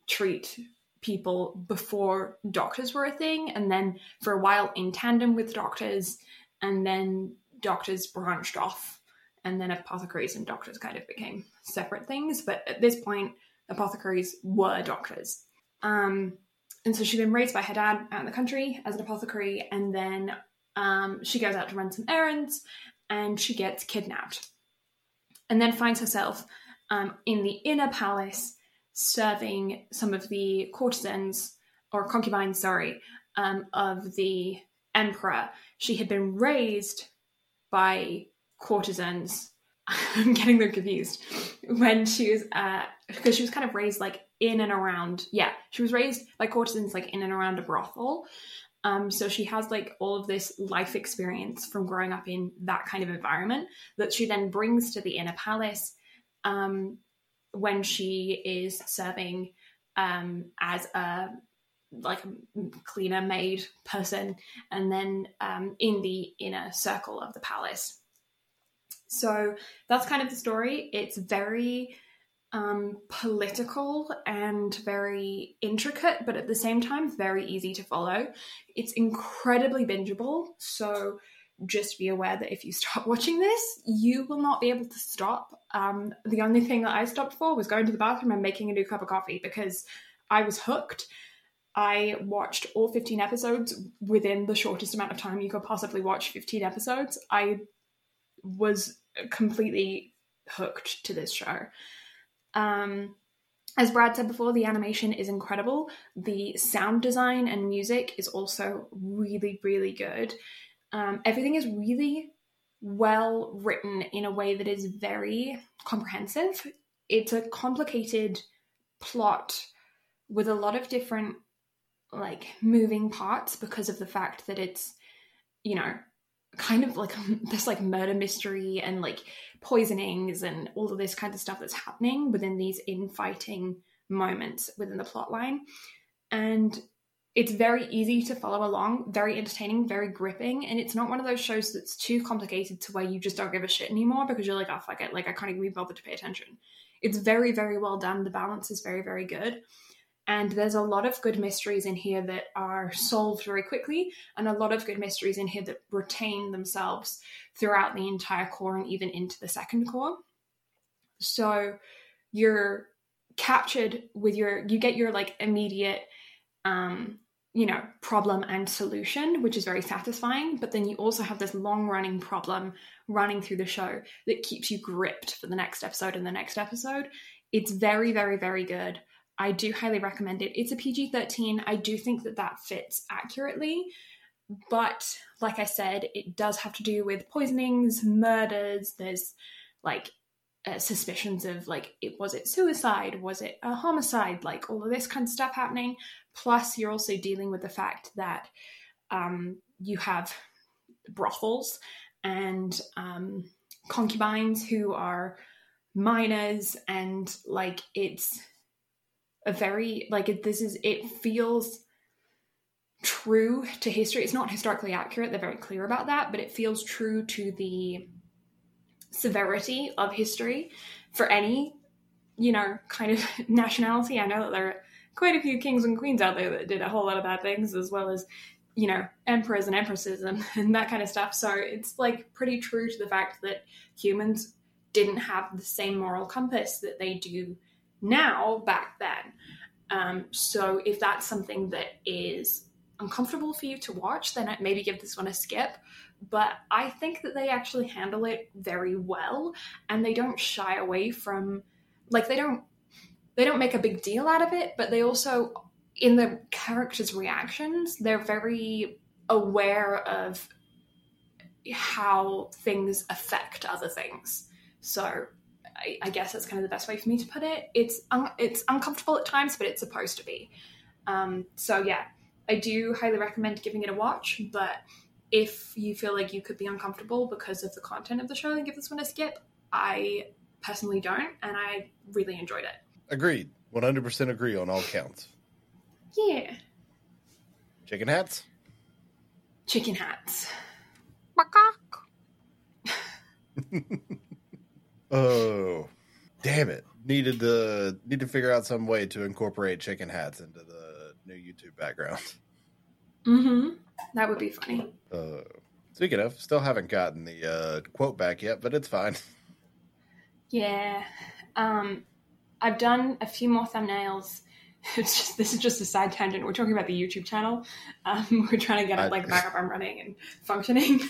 treat people before doctors were a thing, and then for a while in tandem with doctors, and then doctors branched off, and then apothecaries and doctors kind of became separate things. But at this point, apothecaries were doctors. Um, and so she'd been raised by her dad out in the country as an apothecary, and then um, she goes out to run some errands, and she gets kidnapped, and then finds herself um, in the inner palace serving some of the courtesans or concubines, sorry, um, of the emperor. She had been raised by courtesans. I'm getting them confused. When she was, uh, because she was kind of raised like in and around, yeah, she was raised by courtesans like in and around a brothel. Um, so she has like all of this life experience from growing up in that kind of environment that she then brings to the inner palace um, when she is serving um, as a like a cleaner maid person, and then um, in the inner circle of the palace. So that's kind of the story. It's very um, political and very intricate, but at the same time, very easy to follow. It's incredibly bingeable. So just be aware that if you start watching this, you will not be able to stop. Um, the only thing that I stopped for was going to the bathroom and making a new cup of coffee because I was hooked. I watched all 15 episodes within the shortest amount of time you could possibly watch 15 episodes. I was completely hooked to this show. Um, as Brad said before, the animation is incredible. The sound design and music is also really, really good. Um, everything is really well written in a way that is very comprehensive. It's a complicated plot with a lot of different like moving parts because of the fact that it's you know kind of like this like murder mystery and like poisonings and all of this kind of stuff that's happening within these infighting moments within the plot line and it's very easy to follow along, very entertaining, very gripping, and it's not one of those shows that's too complicated to where you just don't give a shit anymore because you're like, oh fuck it, like I can't even be bothered to pay attention. It's very, very well done. The balance is very, very good. And there's a lot of good mysteries in here that are solved very quickly, and a lot of good mysteries in here that retain themselves throughout the entire cour and even into the second cour. So you're captured with your, you get your like immediate um, you know, problem and solution, which is very satisfying. But then you also have this long running problem running through the show that keeps you gripped for the next episode and the next episode. It's very, very, very good. I do highly recommend it. It's a PG 13. I do think that that fits accurately. But like I said, it does have to do with poisonings, murders. There's like uh, suspicions of like, it, was it suicide? Was it a homicide? Like all of this kind of stuff happening. Plus, you're also dealing with the fact that um, you have brothels and um, concubines who are minors, and like it's a very like this is it feels true to history. It's not historically accurate, they're very clear about that, but it feels true to the severity of history for any, you know, kind of nationality. I know that there are quite a few kings and queens out there that did a whole lot of bad things, as well as, you know, emperors and empresses and, and that kind of stuff. So it's like pretty true to the fact that humans didn't have the same moral compass that they do now back then. Um, so if that's something that is uncomfortable for you to watch, then maybe give this one a skip. But I think that they actually handle it very well, and they don't shy away from, like they don't, they don't make a big deal out of it. But they also, in the characters' reactions, they're very aware of how things affect other things. So I, I, guess that's kind of the best way for me to put it. It's un- it's uncomfortable at times, but it's supposed to be. Um, so yeah, I do highly recommend giving it a watch, but if you feel like you could be uncomfortable because of the content of the show, then give this one a skip. I personally don't, and I really enjoyed it. Agreed. 100% agree on all counts. Yeah. Chicken hats? Chicken hats. oh, damn it. Needed to need to figure out some way to incorporate chicken hats into the new YouTube background. Mm-hmm. That would be funny. Uh, speaking of, still haven't gotten the uh, quote back yet, but it's fine. Yeah. Um, I've done a few more thumbnails. It's just this is just a side tangent. We're talking about the YouTube channel. Um, we're trying to get it like back up and running and functioning.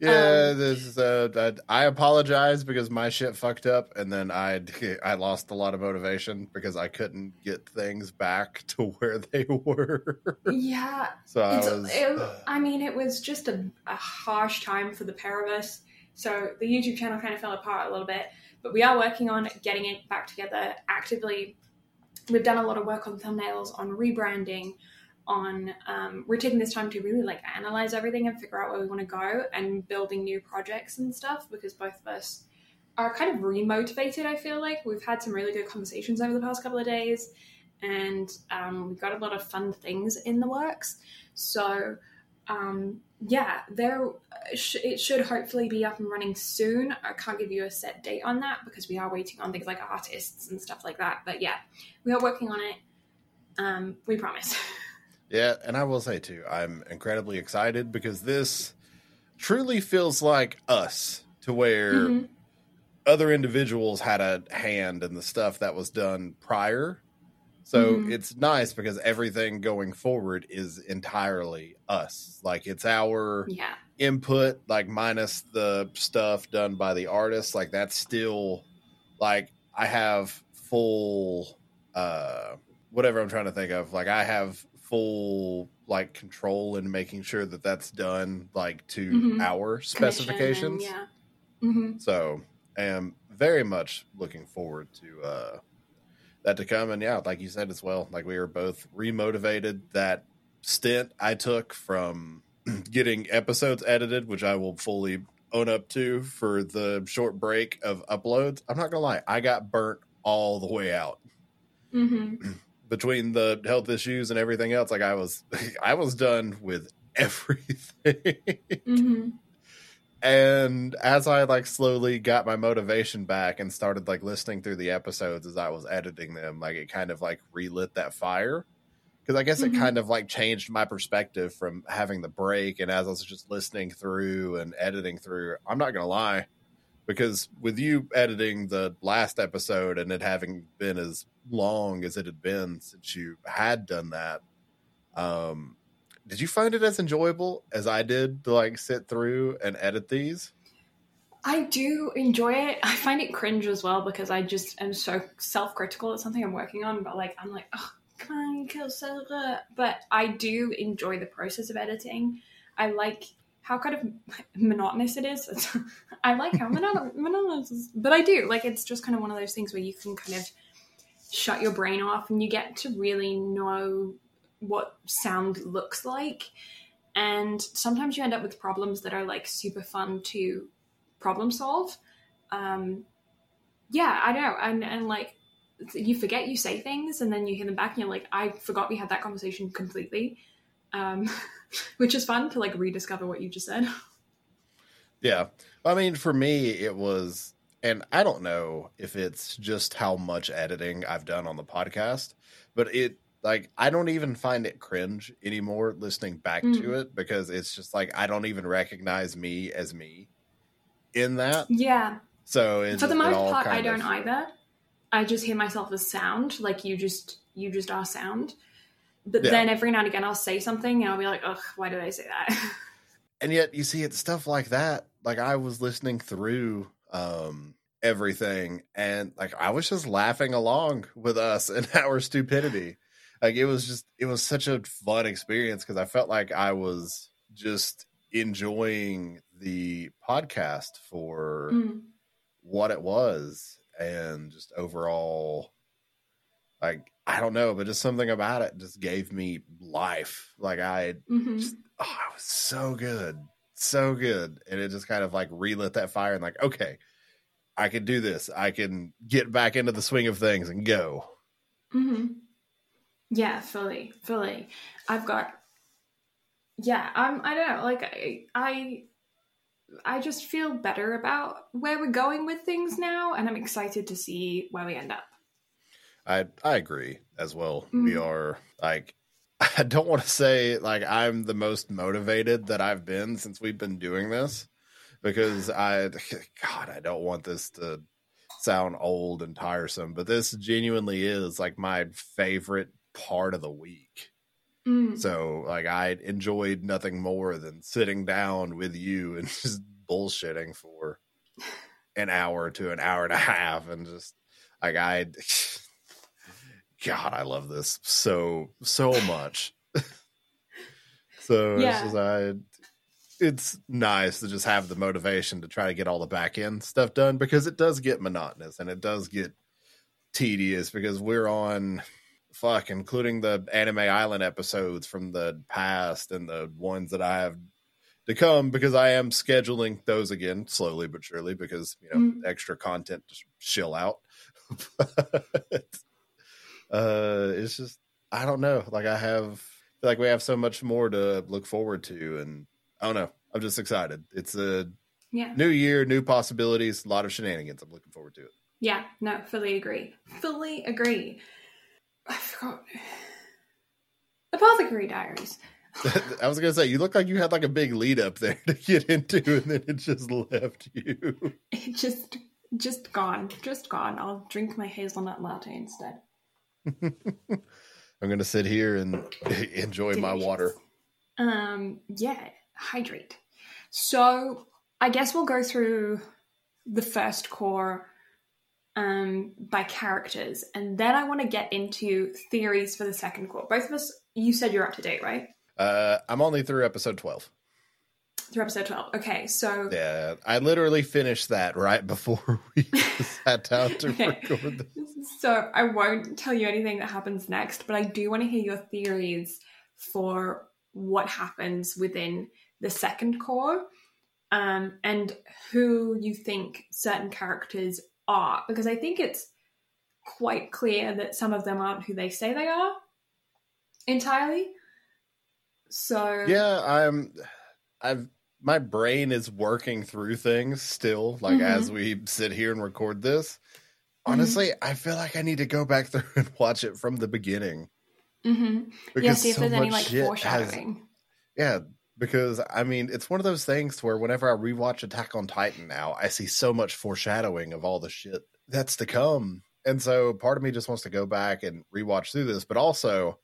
Yeah, um, this is, uh, I apologize because my shit fucked up, and then I I lost a lot of motivation because I couldn't get things back to where they were. Yeah, so I was. It, I mean, it was just a, a harsh time for the pair of us. So the YouTube channel kind of fell apart a little bit, but we are working on getting it back together actively. We've done a lot of work on thumbnails, on rebranding, on um, we're taking this time to really like analyze everything and figure out where we want to go and building new projects and stuff because both of us are kind of remotivated i feel like. We've had some really good conversations over the past couple of days and um, we've got a lot of fun things in the works. So um, yeah there it should hopefully be up and running soon. I can't give you a set date on that because we are waiting on things like artists and stuff like that but yeah we are working on it um, we promise Yeah, and I will say too, I'm incredibly excited because this truly feels like us to where mm-hmm. other individuals had a hand in the stuff that was done prior. So mm-hmm. it's nice because everything going forward is entirely us. Like it's our yeah. input, like minus the stuff done by the artist. Like that's still like I have full uh whatever I'm trying to think of. Like I have full like control and making sure that that's done like to mm-hmm. our specifications. yeah. Mm-hmm. So I am very much looking forward to uh, that to come. And yeah, like you said as well, like we are both remotivated. That stint I took from getting episodes edited, which I will fully own up to for the short break of uploads. I'm not gonna lie, I got burnt all the way out. Mm-hmm. between the health issues and everything else, like I was, I was done with everything. Mm-hmm. and as I like slowly got my motivation back and started like listening through the episodes as I was editing them, like it kind of like relit that fire. Because I guess mm-hmm. it kind of like changed my perspective from having the break. And as I was just listening through and editing through, I'm not going to lie, because with you editing the last episode and it having been as long as it had been since you had done that um did you find it as enjoyable as i did to like sit through and edit these I do enjoy it. I find it cringe as well because I just am so self critical. It's something I'm working on, but like I'm like, oh, come on, kill Sarah. But I do enjoy the process of editing. I like how kind of monotonous it is. I like how monotonous, but I do like it's just kind of one of those things where you can kind of shut your brain off and you get to really know what sound looks like. And sometimes you end up with problems that are like super fun to problem solve. Um, yeah, I know. And, and like, you forget you say things and then you hear them back and you're like, I forgot we had that conversation completely. Um, which is fun to like rediscover what you just said. Yeah. I mean, for me, it was, and I don't know if it's just how much editing I've done on the podcast, but it, like, I don't even find it cringe anymore listening back mm. to it because it's just like, I don't even recognize me as me in that. Yeah. So for the most part, I don't of, either. I just hear myself as sound, like you just you just are sound. But yeah. then every now and again, I'll say something and I'll be like, "Ugh, why did I say that?" and yet, you see, it's stuff like that. Like I was listening through um, everything, and like I was just laughing along with us and our stupidity. Like it was just, it was such a fun experience because I felt like I was just enjoying the podcast for mm. what it was and just overall like I don't know, but just something about it just gave me life. Like I mm-hmm. just, oh, it was so good. So good. And it just kind of like relit that fire and like, okay, I can do this. I can get back into the swing of things and go. Mm-hmm. Yeah, fully, fully. I've got yeah, I'm I don't know, like I I I just feel better about where we're going with things now, and I'm excited to see where we end up. I I agree as well. Mm-hmm. We are like I don't want to say like I'm the most motivated that I've been since we've been doing this because I God I don't want this to sound old and tiresome, but this genuinely is like my favorite part of the week. Mm. So like I enjoyed nothing more than sitting down with you and just bullshitting for an hour to an hour and a half and just like I God, I love this so so much. so yeah. it's just, I it's nice to just have the motivation to try to get all the back end stuff done because it does get monotonous and it does get tedious because we're on fuck, including the Anime Island episodes from the past and the ones that I have to come because I am scheduling those again slowly but surely because you know mm. extra content to chill out. but, uh, it's just I don't know. Like I have like we have so much more to look forward to, and I don't know. I'm just excited. It's a yeah. new year, new possibilities, a lot of shenanigans. I'm looking forward to it. Yeah, no, fully agree. Fully agree. I forgot. Apothecary Diaries. I was gonna say you look like you had like a big lead up there to get into, and then it just left you. It just, just gone, just gone. I'll drink my hazelnut latte instead. I'm gonna sit here and enjoy Delicious. my water. Um, yeah, hydrate. So I guess we'll go through the first cour um, by characters, and then I want to get into theories for the second cour. Both of us, you said you're up to date, right? Uh, I'm only through episode twelve. Through episode twelve. Okay, so yeah, I literally finished that right before we sat down to okay. record this. So I won't tell you anything that happens next, but I do want to hear your theories for what happens within the second cour, um, and who you think certain characters are because I think it's quite clear that some of them aren't who they say they are entirely. So yeah, I'm. I've my brain is working through things still. Like mm-hmm. as we sit here and record this, honestly, mm-hmm. I feel like I need to go back through and watch it from the beginning. Mm-hmm. Yeah, see if so there's any like foreshadowing. Has, yeah, because I mean, it's one of those things where whenever I rewatch Attack on Titan now, I see so much foreshadowing of all the shit that's to come. And so part of me just wants to go back and rewatch through this, but also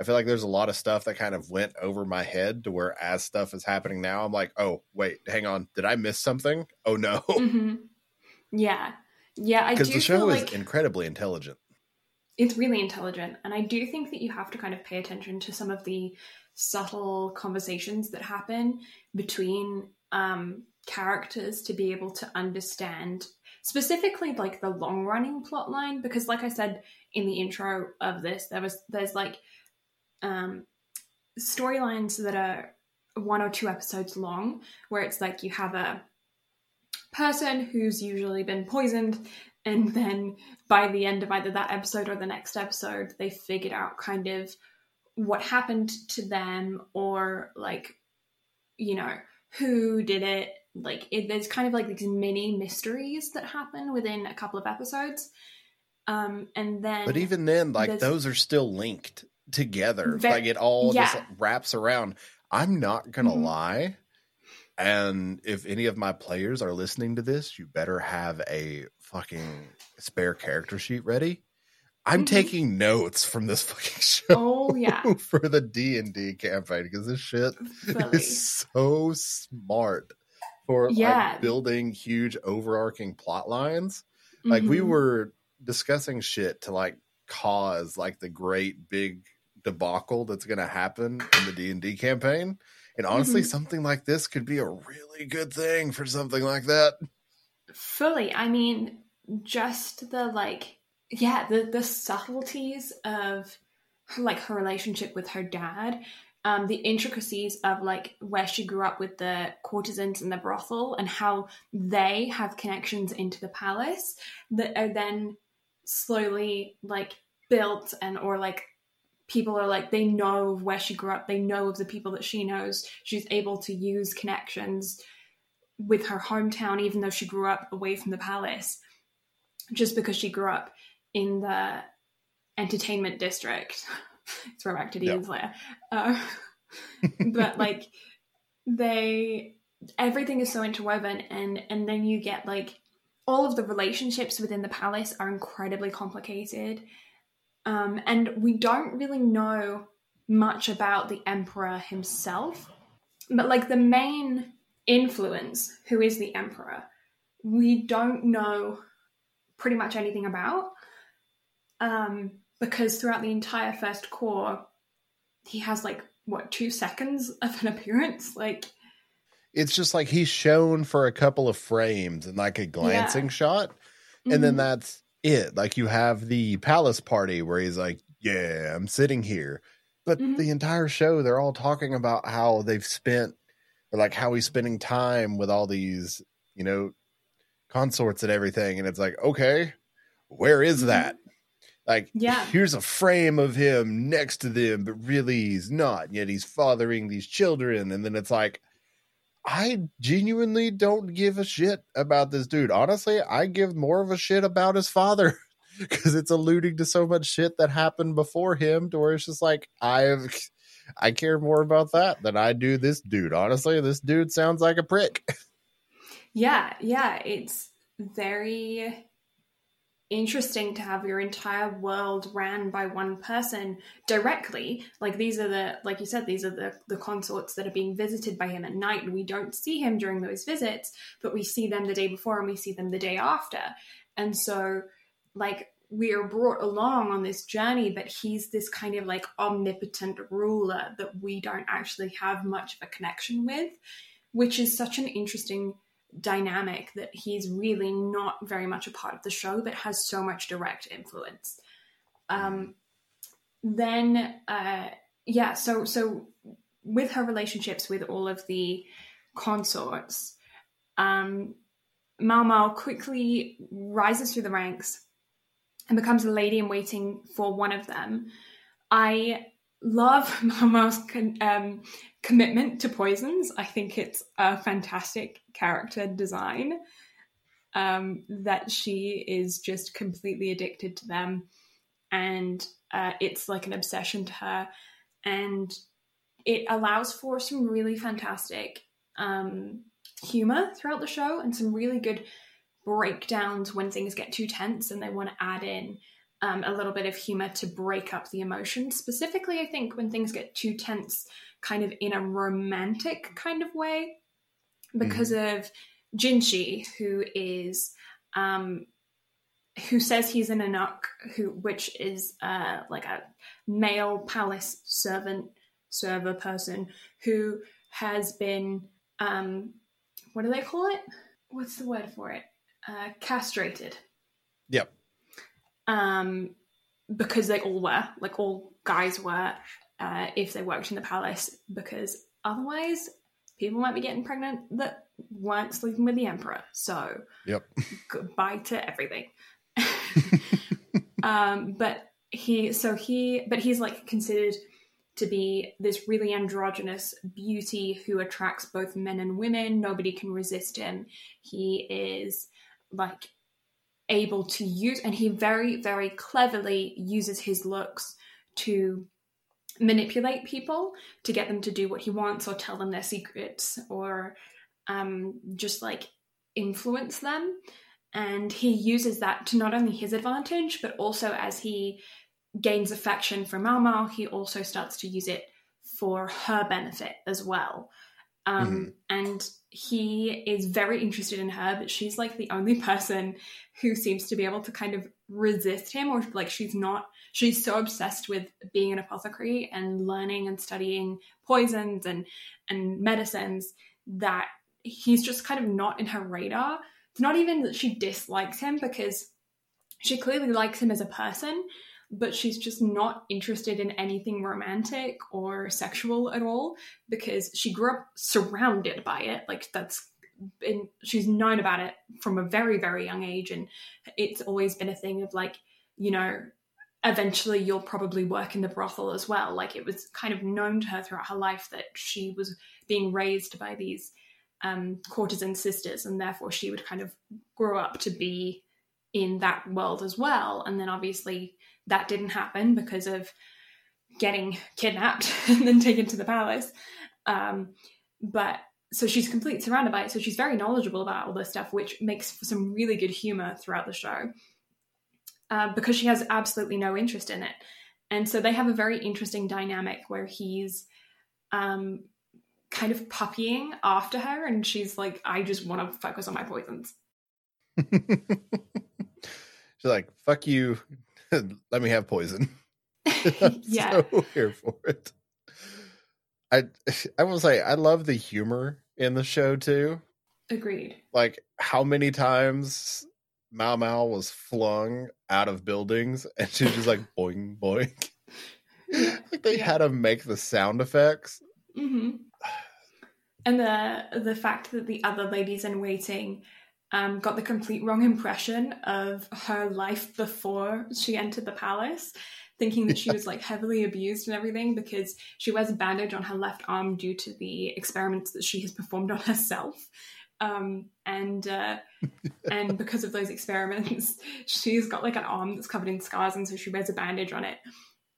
I feel like there's a lot of stuff that kind of went over my head to where as stuff is happening now, I'm like, oh wait, hang on, did I miss something? Oh no, hmm Yeah, yeah. I because the show is like incredibly intelligent. it's really intelligent, and I do think that you have to kind of pay attention to some of the subtle conversations that happen between um, characters to be able to understand specifically like the long running plot line because like i said in the intro of this there was there's like um storylines that are one or two episodes long where it's like you have a person who's usually been poisoned and then by the end of either that episode or the next episode they figured out kind of what happened to them or like you know who did it. Like it, there's kind of like these mini mysteries that happen within a couple of episodes. Um and then But even then, like those are still linked together. Ve- like it all just wraps around. I'm not gonna Mhm. lie. And if any of my players are listening to this, you better have a fucking spare character sheet ready. I'm Mhm. taking notes from this fucking show oh yeah for the D and D campaign because this shit is so smart for Yeah. like building huge overarching plot lines like we Mhm. were discussing shit to like cause like the great big debacle that's going to happen in the D&D campaign. And honestly Mhm. something like this could be a really good thing for something like that. Fully. I mean just the like yeah the the subtleties of like her relationship with her dad um the intricacies of like where she grew up with the courtesans and the brothel and how they have connections into the palace that are then slowly like built and or like people are like they know of where she grew up they know of the people that she knows she's able to use connections with her hometown, even though she grew up away from the palace, just because she grew up in the entertainment district. Back to. Demon Slayer. Uh, but like they, everything is so interwoven, and and then you get like all of the relationships within the palace are incredibly complicated, um, and we don't really know much about the emperor himself. But like the main influence, who is the emperor, we don't know pretty much anything about. Um, because throughout the entire first cour, he has like what two seconds of an appearance. Like, it's just like he's shown for a couple of frames and like a glancing shot and then mhm, that's it like you have the palace party where he's like yeah i'm sitting here but Mhm. the entire show they're all talking about how they've spent or like how he's spending time with all these you know consorts and everything and it's like okay where is Mhm. that like Yeah. here's a frame of him next to them but really he's not yet he's fathering these children and then it's like I genuinely don't give a shit about this dude. Honestly, I give more of a shit about his father because it's alluding to so much shit that happened before him to where it's just like I've I care more about that than I do this dude. Honestly, this dude sounds like a prick. yeah, yeah, it's very interesting to have your entire world ran by one person directly. Like these are the like you said these are the the consorts that are being visited by him at night. And we don't see him during those visits but we see them the day before and we see them the day after. And so like we are brought along on this journey but he's this kind of like omnipotent ruler that we don't actually have much of a connection with which is such an interesting dynamic that he's really not very much a part of the show but has so much direct influence um then uh yeah so so with her relationships with all of the consorts um Mao Mao quickly rises through the ranks and becomes a lady in waiting for one of them. I love Mal con- um, commitment to poisons. I think it's a fantastic character design. Um, that she is just completely addicted to them, and uh, it's like an obsession to her, and it allows for some really fantastic um, humor throughout the show and some really good breakdowns when things get too tense and they want to add in um, a little bit of humor to break up the emotion. Specifically, I think when things get too tense, kind of in a romantic kind of way, because mm-hmm. of Jinshi, who is um, who says he's an eunuch, who which is uh, like a male palace servant server person who has been um, what do they call it? What's the word for it? Uh, castrated. Yep. Um, because they all were, like all guys were, uh, if they worked in the palace, because otherwise people might be getting pregnant that weren't sleeping with the emperor. So, yep. goodbye to everything. um, but he, so he, but he's like considered to be this really androgynous beauty who attracts both men and women. Nobody can resist him. He is like able to use, and he very, very cleverly uses his looks to manipulate people to get them to do what he wants or tell them their secrets or um, just like influence them. And he uses that to not only his advantage, but also as he gains affection for Mao Mao, he also starts to use it for her benefit as well. Um, mm-hmm. And he is very interested in her, but she's like the only person who seems to be able to kind of resist him, or like she's not, she's so obsessed with being an apothecary and learning and studying poisons and, and medicines that he's just kind of not in her radar. It's not even that she dislikes him because she clearly likes him as a person, but she's just not interested in anything romantic or sexual at all because she grew up surrounded by it. Like that's been she's known about it from a very very young age and it's always been a thing of like you know eventually you'll probably work in the brothel as well like it was kind of known to her throughout her life that she was being raised by these um, courtesan sisters and therefore she would kind of grow up to be in that world as well and then obviously that didn't happen because of getting kidnapped and then taken to the palace. Um, but so she's completely surrounded by it. So she's very knowledgeable about all this stuff, which makes for some really good humor throughout the show uh, because she has absolutely no interest in it. And so they have a very interesting dynamic where he's um, kind of puppying after her, and she's like, I just want to focus on my poisons. she's like, fuck you, let me have poison. yeah. so here for it. I I will say I love the humor in the show too. Agreed. Like how many times Mao Mao was flung out of buildings and she was just like boing boing. like they yeah. had to make the sound effects. Mm-hmm. And the the fact that the other ladies in waiting um, got the complete wrong impression of her life before she entered the palace, thinking that she was like heavily abused and everything because she wears a bandage on her left arm due to the experiments that she has performed on herself. Um, and uh, and because of those experiments, she's got like an arm that's covered in scars, and so she wears a bandage on it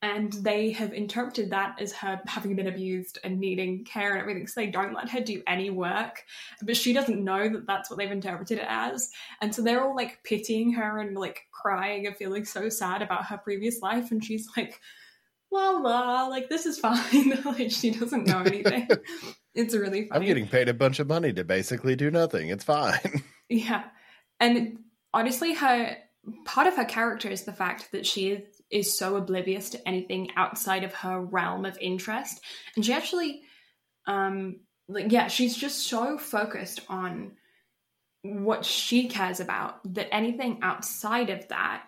and they have interpreted that as her having been abused and needing care and everything so they don't let her do any work but she doesn't know that that's what they've interpreted it as and so they're all like pitying her and like crying and feeling so sad about her previous life and she's like la la like this is fine. Like she doesn't know anything. It's really funny. i'm getting paid a bunch of money to basically do nothing. It's fine. Yeah. And honestly her part of her character is the fact that she is is so oblivious to anything outside of her realm of interest. And she actually um like yeah she's just so focused on what she cares about that anything outside of that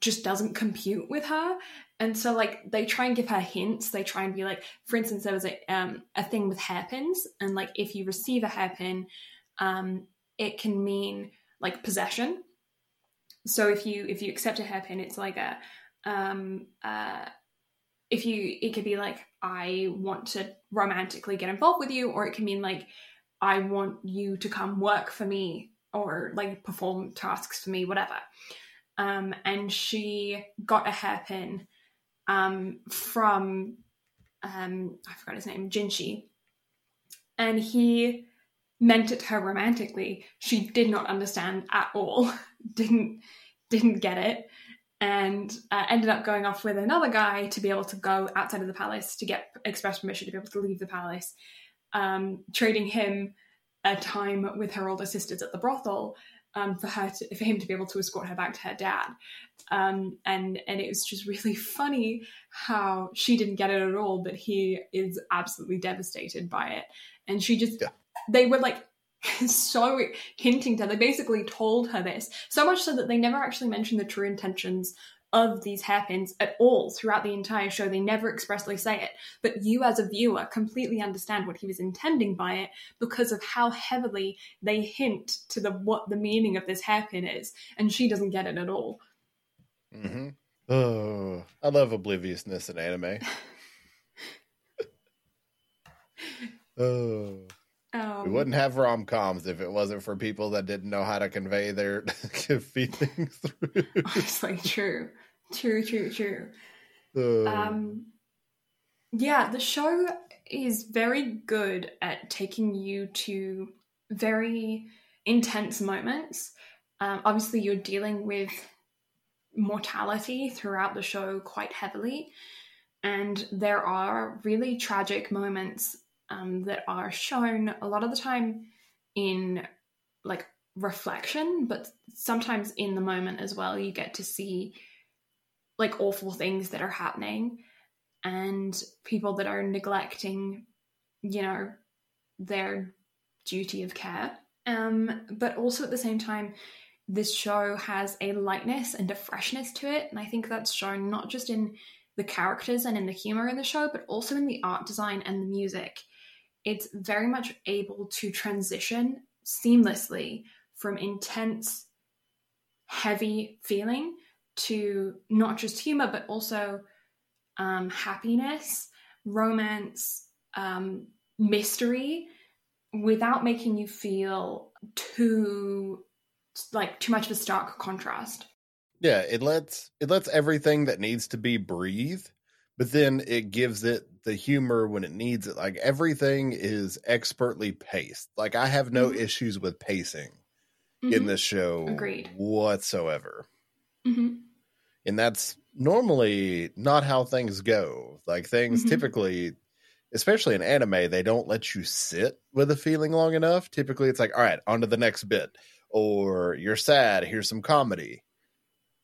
just doesn't compute with her. And so like they try and give her hints. They try and be like for instance there was a um a thing with hairpins. And like if you receive a hairpin um it can mean like possession so if you if you accept a hairpin it's like a um uh if you it could be like i want to romantically get involved with you or it can mean like i want you to come work for me or like perform tasks for me whatever. Um and she got a hairpin um from um i forgot his name jinshi and he meant it to her romantically she did not understand at all didn't didn't get it and uh, ended up going off with another guy to be able to go outside of the palace to get express permission to be able to leave the palace, um, trading him a time with her older sisters at the brothel um, for her to, for him to be able to escort her back to her dad. Um, and and it was just really funny how she didn't get it at all, but he is absolutely devastated by it. And she just Yeah. They were like so hinting to her. They basically told her this so much so that they never actually mentioned the true intentions of these hairpins at all throughout the entire show. They never expressly say it, but you as a viewer completely understand what he was intending by it because of how heavily they hint to the what the meaning of this hairpin is, and she doesn't get it at all. hmm Oh, I love obliviousness in anime. oh, Um, we wouldn't have rom coms if it wasn't for people that didn't know how to convey their feelings through. honestly true, true, true, true. Oh. Um, yeah, the show is very good at taking you to very intense moments. Um, obviously, you're dealing with mortality throughout the show quite heavily, and there are really tragic moments um, that are shown a lot of the time in like reflection, but sometimes in the moment as well. You get to see like awful things that are happening and people that are neglecting, you know, their duty of care. Um, but also at the same time, this show has a lightness and a freshness to it. And I think that's shown not just in the characters and in the humor in the show, but also in the art design and the music. It's very much able to transition seamlessly from intense, heavy feeling to not just humor, but also um, happiness, romance, um, mystery, without making you feel too like too much of a stark contrast. Yeah, it lets it lets everything that needs to be breathe, but then it gives it the humor when it needs it. Like everything is expertly paced. Like I have no Mhm. issues with pacing in Mhm. this show Agreed. whatsoever. Mhm. And that's normally not how things go. Like things Mhm. typically especially in anime, they don't let you sit with a feeling long enough. Typically it's like, all right, on to the next bit. Or you're sad, here's some comedy.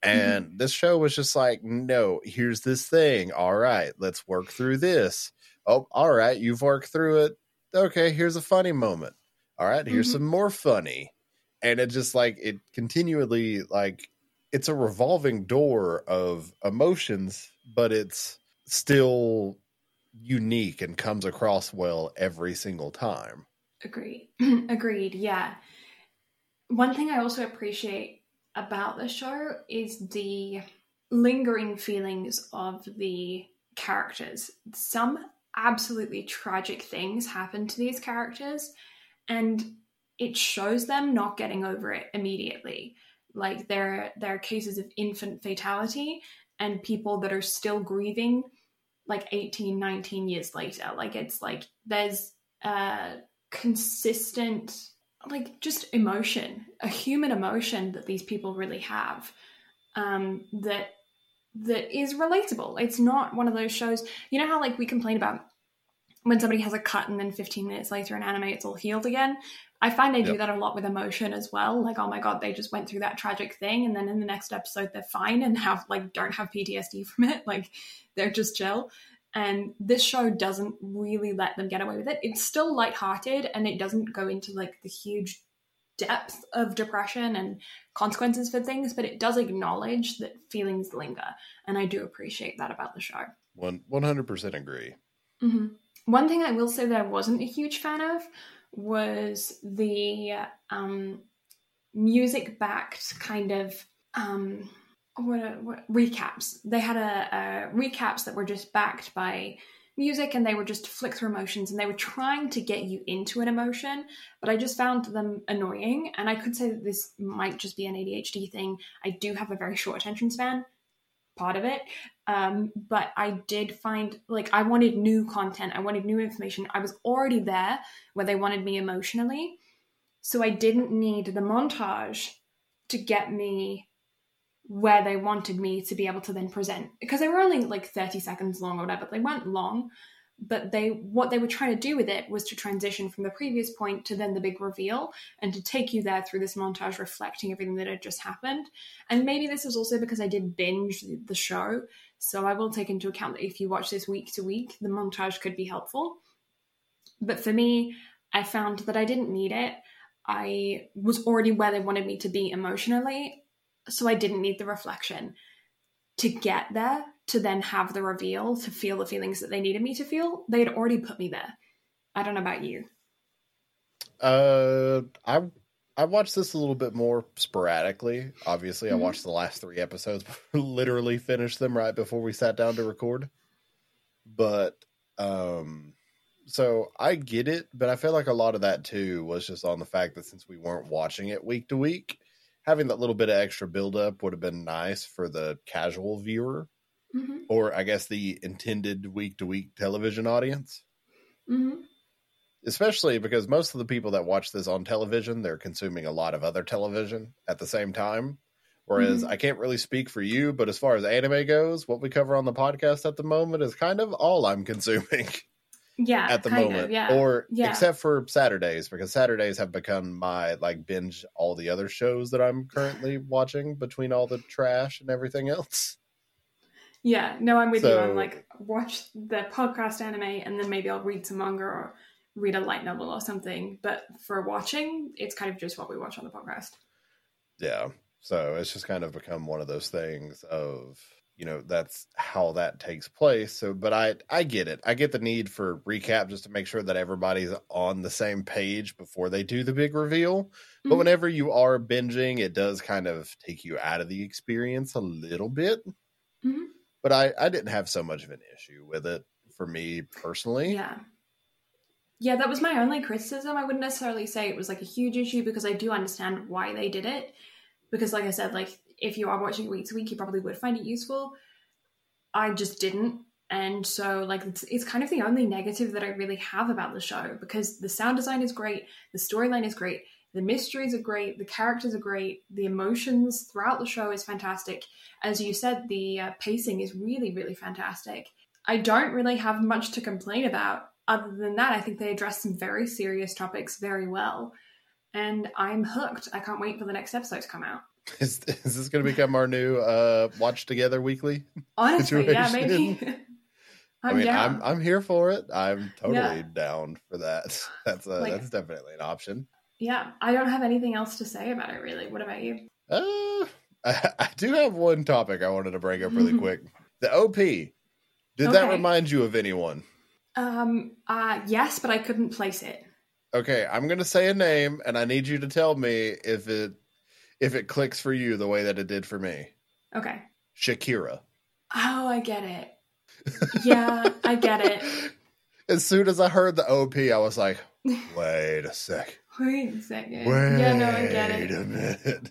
And this show was just like, no, here's this thing. All right, let's work through this. Oh, all right, you've worked through it. Okay, here's a funny moment. All right, here's Mhm. some more funny. And it just like it continually like it's a revolving door of emotions, but it's still unique and comes across well every single time. Agreed. Agreed. Yeah. One thing I also appreciate about the show is the lingering feelings of the characters. Some absolutely tragic things happen to these characters, and it shows them not getting over it immediately. Like there, there are cases of infant fatality and people that are still grieving like 18, 19 years later. Like it's like there's uh consistent like just emotion a human emotion that these people really have um that that is relatable. It's not one of those shows you know how like we complain about when somebody has a cut and then 15 minutes later in anime it's all healed again? I find they do that a lot with emotion as well like oh my god they just went through that tragic thing and then in the next episode they're fine and have like don't have ptsd from it like they're just chill and this show doesn't really let them get away with it. It's still lighthearted and it doesn't go into like the huge depth of depression and consequences for things, but it does acknowledge that feelings linger. And I do appreciate that about the show. One one hundred percent agree. hmm One thing I will say that I wasn't a huge fan of was the um, music backed kind of um, what, what recaps. They had a, a recaps that were just backed by music and they were just flick through emotions and they were trying to get you into an emotion but i just found them annoying. And i could say that this might just be an adhd thing. I do have a very short attention span part of it. Um, but i did find like i wanted new content. I wanted new information. I was already there where they wanted me emotionally. So i didn't need the montage to get me where they wanted me to be able to then present. Because they were only like 30 seconds long or whatever. They weren't long. But they what they were trying to do with it was to transition from the previous point to then the big reveal and to take you there through this montage reflecting everything that had just happened. And maybe this is also because i did binge the show. So i will take into account that if you watch this week to week the montage could be helpful. But for me i found that i didn't need it. I was already where they wanted me to be emotionally so i didn't need the reflection to get there to then have the reveal to feel the feelings that they needed me to feel they had already put me there i don't know about you Uh, I I watched this a little bit more sporadically. Obviously, Mhm. I watched the last three episodes, literally finished them right before we sat down to record. But um, so I get it, but I feel like a lot of that too was just on the fact that since we weren't watching it week to week, having that little bit of extra build up would have been nice for the casual viewer, mm-hmm. or I guess the intended week to week television audience Mm-hmm. especially because most of the people that watch this on television they're consuming a lot of other television at the same time whereas Mhm. i can't really speak for you but as far as anime goes what we cover on the podcast at the moment is kind of all i'm consuming yeah at the kind of, moment yeah or Yeah. except for saturdays because saturdays have become my like binge all the other shows that i'm currently watching between all the trash and everything else yeah no i'm with you So- i'm like watch the podcast anime and then maybe i'll read some manga or read a light novel or something but for watching it's kind of just what we watch on the podcast Yeah. So it's just kind of become one of those things of, you know, that's how that takes place. So but I I get it. I get the need for recap just to make sure that everybody's on the same page before they do the big reveal. But Mhm. whenever you are binging, it does kind of take you out of the experience a little bit. Mhm. But I I didn't have so much of an issue with it for me personally. Yeah. Yeah, that was my only criticism. I wouldn't necessarily say it was like a huge issue because I do understand why they did it. Because, like I said, like if you are watching it week to week, you probably would find it useful. I just didn't. And so, like, it's, it's kind of the only negative that I really have about the show because the sound design is great, the storyline is great, the mysteries are great, the characters are great, the emotions throughout the show is fantastic. As you said, the uh, pacing is really, really fantastic. I don't really have much to complain about. Other than that, I think they address some very serious topics very well. And I'm hooked. I can't wait for the next episode to come out. Is, is this going to become our new uh watch together weekly? Honestly, yeah, maybe. I'm I mean, down. I'm I'm here for it. I'm totally Yeah. down for that. That's a, Like- that's definitely an option. yeah, I don't have anything else to say about it really. What about you? Uh, I, I do have one topic I wanted to bring up really quick. The OP. Did that remind you of anyone? Um, uh, yes, but I couldn't place it. Okay, I'm gonna say a name, and I need you to tell me if it if it clicks for you the way that it did for me. Okay. Shakira. Oh, I get it. Yeah, I get it. As soon as I heard the OP, I was like, "Wait a sec. Wait a second. Wait yeah, no, I get it. Wait a minute."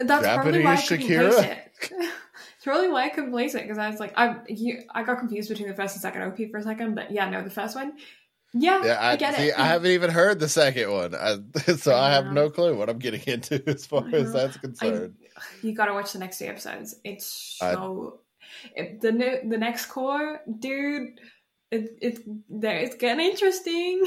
That's probably why I Japanese couldn't place it. it's probably why I couldn't place it because I was like, I you, I got confused between the first and second OP for a second, but yeah, no, the first one, yeah, Yeah, I, I, get see, it. I haven't even heard the second one, I, so I have I know. no clue what I'm getting into as far as know. that's concerned. you got to watch the next two episodes. It's so it, the new the next cour, dude. It, it's there. It's getting interesting.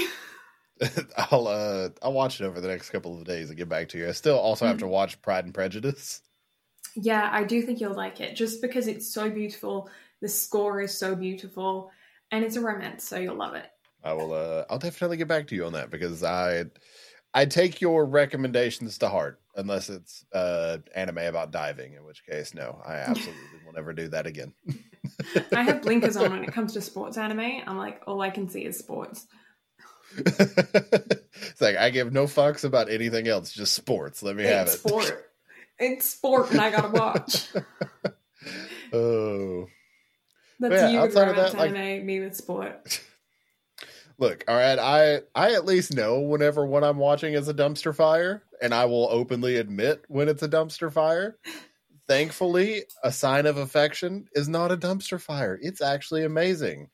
I'll uh I'll watch it over the next couple of days and get back to you. I still also have Mm. to watch Pride and Prejudice. Yeah, I do think you'll like it just because it's so beautiful. The score is so beautiful, and it's a romance, so you'll love it. I will uh I'll definitely get back to you on that because I I take your recommendations to heart unless it's uh anime about diving, in which case no, I absolutely will never do that again. I have blinkers on when it comes to sports anime. I'm like, all I can see is sports. it's like I give no fucks about anything else, just sports. Let me have It's it. sport. It's sport, and I gotta watch. oh. That's Yeah, you with outside of that, like- anime, me with sport. Look, all right, I I at least know whenever what I'm watching is a dumpster fire, and I will openly admit when it's a dumpster fire. Thankfully, a sign of affection is not a dumpster fire. It's actually amazing.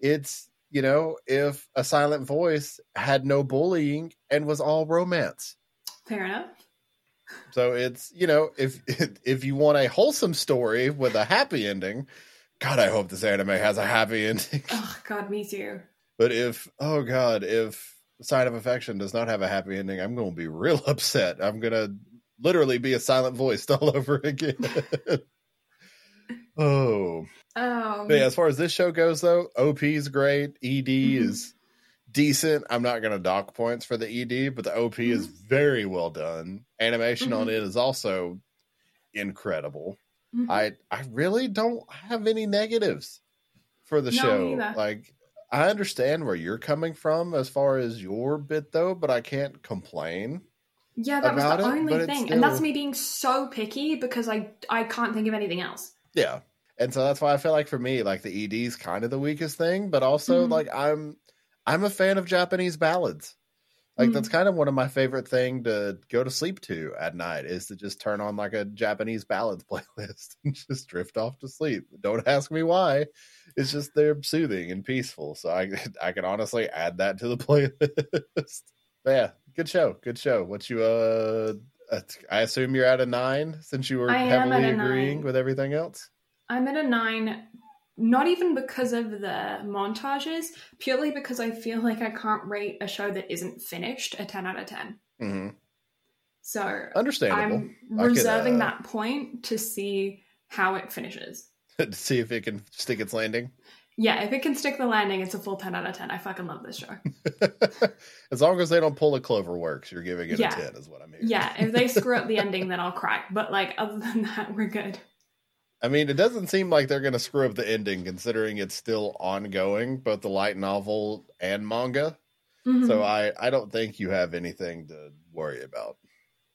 It's you know, if a silent voice had no bullying and was all romance. Fair enough. So it's you know if if you want a wholesome story with a happy ending, God, I hope this anime has a happy ending. Oh God, me too. But if oh God, if Sign of Affection does not have a happy ending, I'm going to be real upset. I'm going to literally be a silent voice all over again. oh. Um, But yeah, as far as this show goes, though, OP is great. ED Mhm. is decent. I'm not going to dock points for the ED, but the OP is very well done. Animation on Mhm. it is also incredible. mhm. I I really don't have any negatives for the No, show. Like I understand where you're coming from as far as your bit though, but I can't complain. yeah, that was the it, only thing, and that's me being so picky because I I can't think of anything else. Yeah. And so that's why I feel like for me, like the ED is kind of the weakest thing, but also Mhm. like I'm I'm a fan of Japanese ballads. Like Mhm. that's kind of one of my favorite thing to go to sleep to at night is to just turn on like a Japanese ballads playlist and just drift off to sleep. Don't ask me why. It's just they're soothing and peaceful. So I I can honestly add that to the playlist. But yeah, good show. Good show. What you uh uh, I assume you're at a nine since you were I heavily agreeing nine. with everything else. I'm at a nine, not even because of the montages, purely because I feel like I can't rate a show that isn't finished a 10 out of 10. hmm So Understandable. I'm I could, reserving uh, that point to see how it finishes. to see if it can stick its landing. Yeah, if it can stick the landing, it's a full 10 out of 10. I fucking love this show. as long as they don't pull a Clover Works, you're giving it Yeah. a 10, is what I mean. Yeah, if they screw up the ending, then I'll cry. But like, other than that, we're good. I mean, it doesn't seem like they're going to screw up the ending considering it's still ongoing, both the light novel and manga. Mhm. So I, I don't think you have anything to worry about.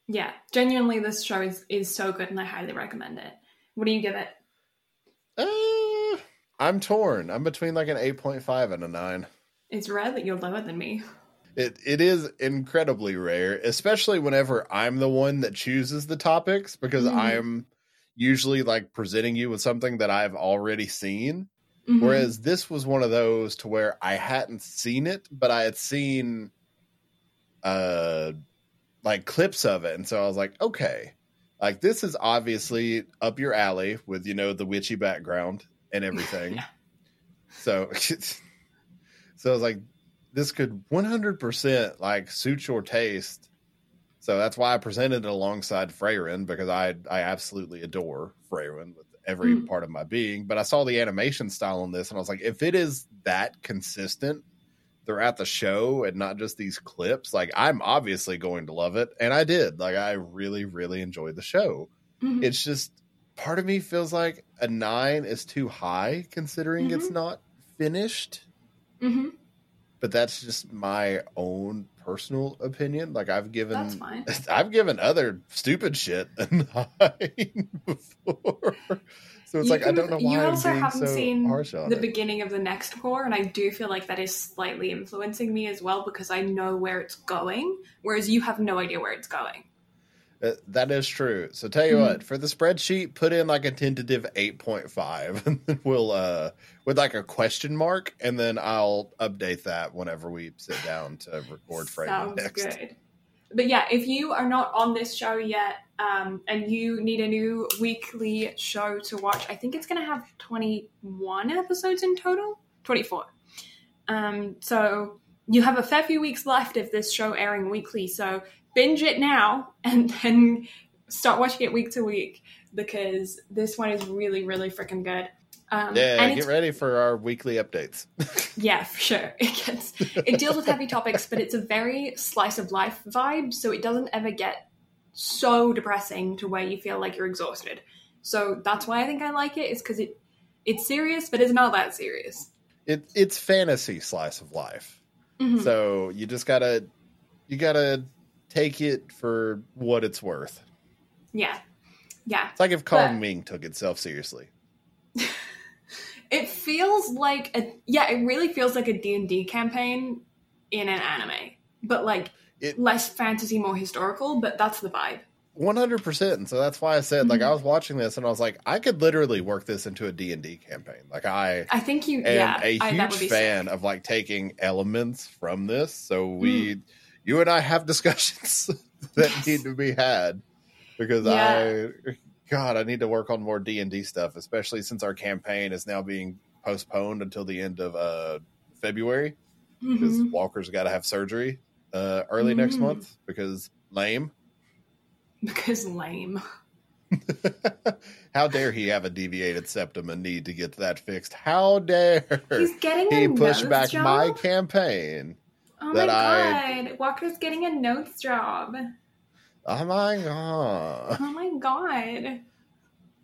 yeah, genuinely, this show is, is so good and I highly recommend it. What do you give it? Uh, I'm torn. I'm between like an 8.5 and a 9. It's rare that you're lower than me. It it is incredibly rare, especially whenever I'm the one that chooses the topics because Mhm. I'm usually like presenting you with something that I've already seen. Mhm. Whereas this was one of those to where I hadn't seen it, but I had seen uh like clips of it. And so I was like, okay, like this is obviously up your alley with, you know, the witchy background and everything. Yeah. So so I was like, this could 100% like suit your taste. So that's why I presented it alongside Frieren because I I absolutely adore Frieren with every Mm. part of my being. But I saw the animation style on this and I was like, if it is that consistent throughout the show and not just these clips, like I'm obviously going to love it. And I did. Like I really, really enjoyed the show. Mhm. It's just part of me feels like a nine is too high considering it's Mm-hmm. not finished Mhm. But that's just my own personal opinion. Like I've given, That's fine. I've given other stupid shit a nine before, so it's You like I don't know why you also haven't so seen the it. beginning of the next cour, and I do feel like that is slightly influencing me as well because I know where it's going, whereas you have no idea where it's going. Uh, that is true. So tell you Mhm. what, for the spreadsheet, put in like a tentative eight point five, and then we'll uh with like a question mark, and then I'll update that whenever we sit down to record Frame Sounds next. good. But yeah, if you are not on this show yet, um, and you need a new weekly show to watch, I think it's going to have 21 episodes in total. 24. Um, so you have a fair few weeks left of this show airing weekly. So binge it now and then start watching it week to week because this one is really, really freaking good. Um, Yeah, and get ready for our weekly updates. yeah, for sure. It gets it deals with heavy topics, but it's a very slice of life vibe, so it doesn't ever get so depressing to where you feel like you're exhausted. So that's why I think I like it, is because it it's serious, but it's not that serious. it it's fantasy slice of life. Mhm. So you just gotta you gotta take it for what it's worth. yeah, yeah. It's like if But- Ming took itself seriously. It feels like a yeah, it really feels like a D and D campaign in an anime, but like It- less fantasy, more historical. But that's the vibe. One hundred percent. And so that's why I said, like, Mhm. I was watching this and I was like, I could literally work this into a D and D campaign. Like, I I think you am yeah, a I, that would huge be fan sick. of like taking elements from this. So we, you and I, have discussions that Yes. need to be had. because Yeah. I God, I need to work on more D and D stuff, especially since our campaign is now being postponed until the end of uh February because Mhm. Walker's got to have surgery uh early next Mm. month because lame. Because lame. How dare he have a deviated septum and need to get that fixed? How dare He's getting he push back job? my campaign? Oh that my I- god, Walker's getting a nose job. Oh my god! Oh my god.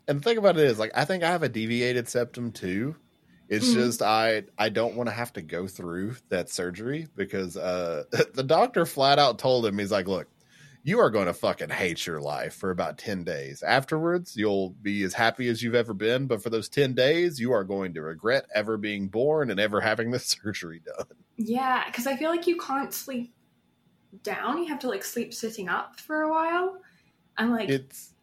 And the thing about it is, like, I think I have a deviated septum too. It's Mhm. just I I don't want to have to go through that surgery because uh the doctor flat out told him he's like, look, you are going to fucking hate your life for about 10 days. Afterwards, you'll be as happy as you've ever been, but for those 10 days, you are going to regret ever being born and ever having the surgery done. Yeah, because I feel like you can't sleep down. You have to like sleep sitting up for a while. And like It's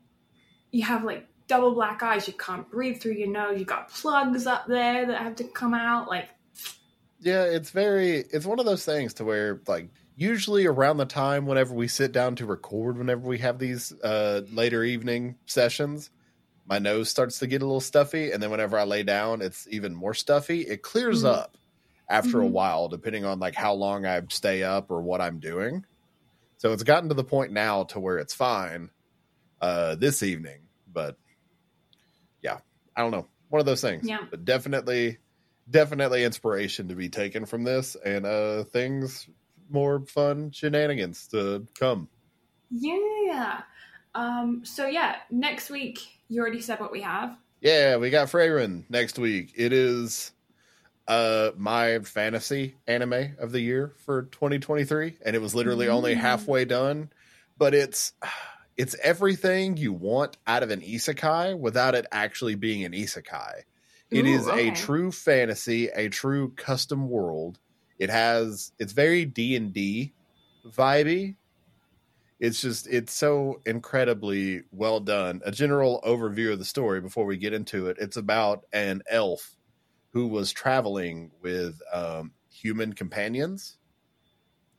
you have like double black eyes, you can't breathe through your nose, you got plugs up there that have to come out. Like Yeah, it's very it's one of those things to where like usually around the time whenever we sit down to record whenever we have these uh later evening sessions, my nose starts to get a little stuffy and then whenever I lay down it's even more stuffy. It clears Mhm. up after a Mhm. while depending on like how long I stay up or what I'm doing. So it's gotten to the point now to where it's fine uh this evening, but yeah, I don't know. One of those things. Yeah. But definitely definitely inspiration to be taken from this and uh things more fun shenanigans to come. yeah. Um so yeah, next week you already said what we have. Yeah, we got Frieren next week. It is uh my fantasy anime of the year for 2023 and it was literally only Mm. halfway done, but it's it's everything you want out of an isekai without it actually being an isekai. It Ooh, is okay. a true fantasy, a true custom world. It has it's very D and D vibey. It's just it's so incredibly well done. A general overview of the story before we get into it. It's about an elf who was traveling with um, human companions,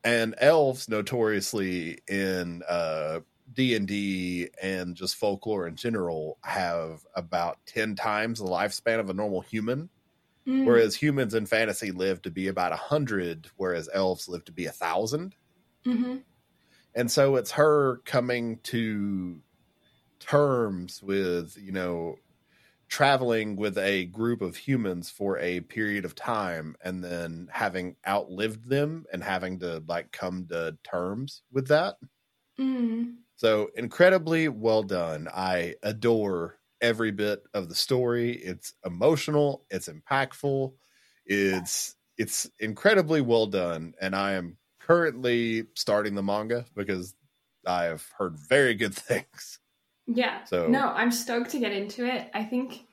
and elves notoriously in uh, D and just folklore in general have about ten times the lifespan of a normal human. Mm. Whereas humans in fantasy live to be about a hundred, whereas elves live to be a thousand. Mhm. And so it's her coming to terms with, you know, traveling with a group of humans for a period of time and then having outlived them and having to like come to terms with that. Mm. So incredibly well done. I adore every bit of the story. It's emotional, it's impactful, it's it's incredibly well done and I am currently starting the manga because I have heard very good things. Yeah. So- no, I'm stoked to get into it. I think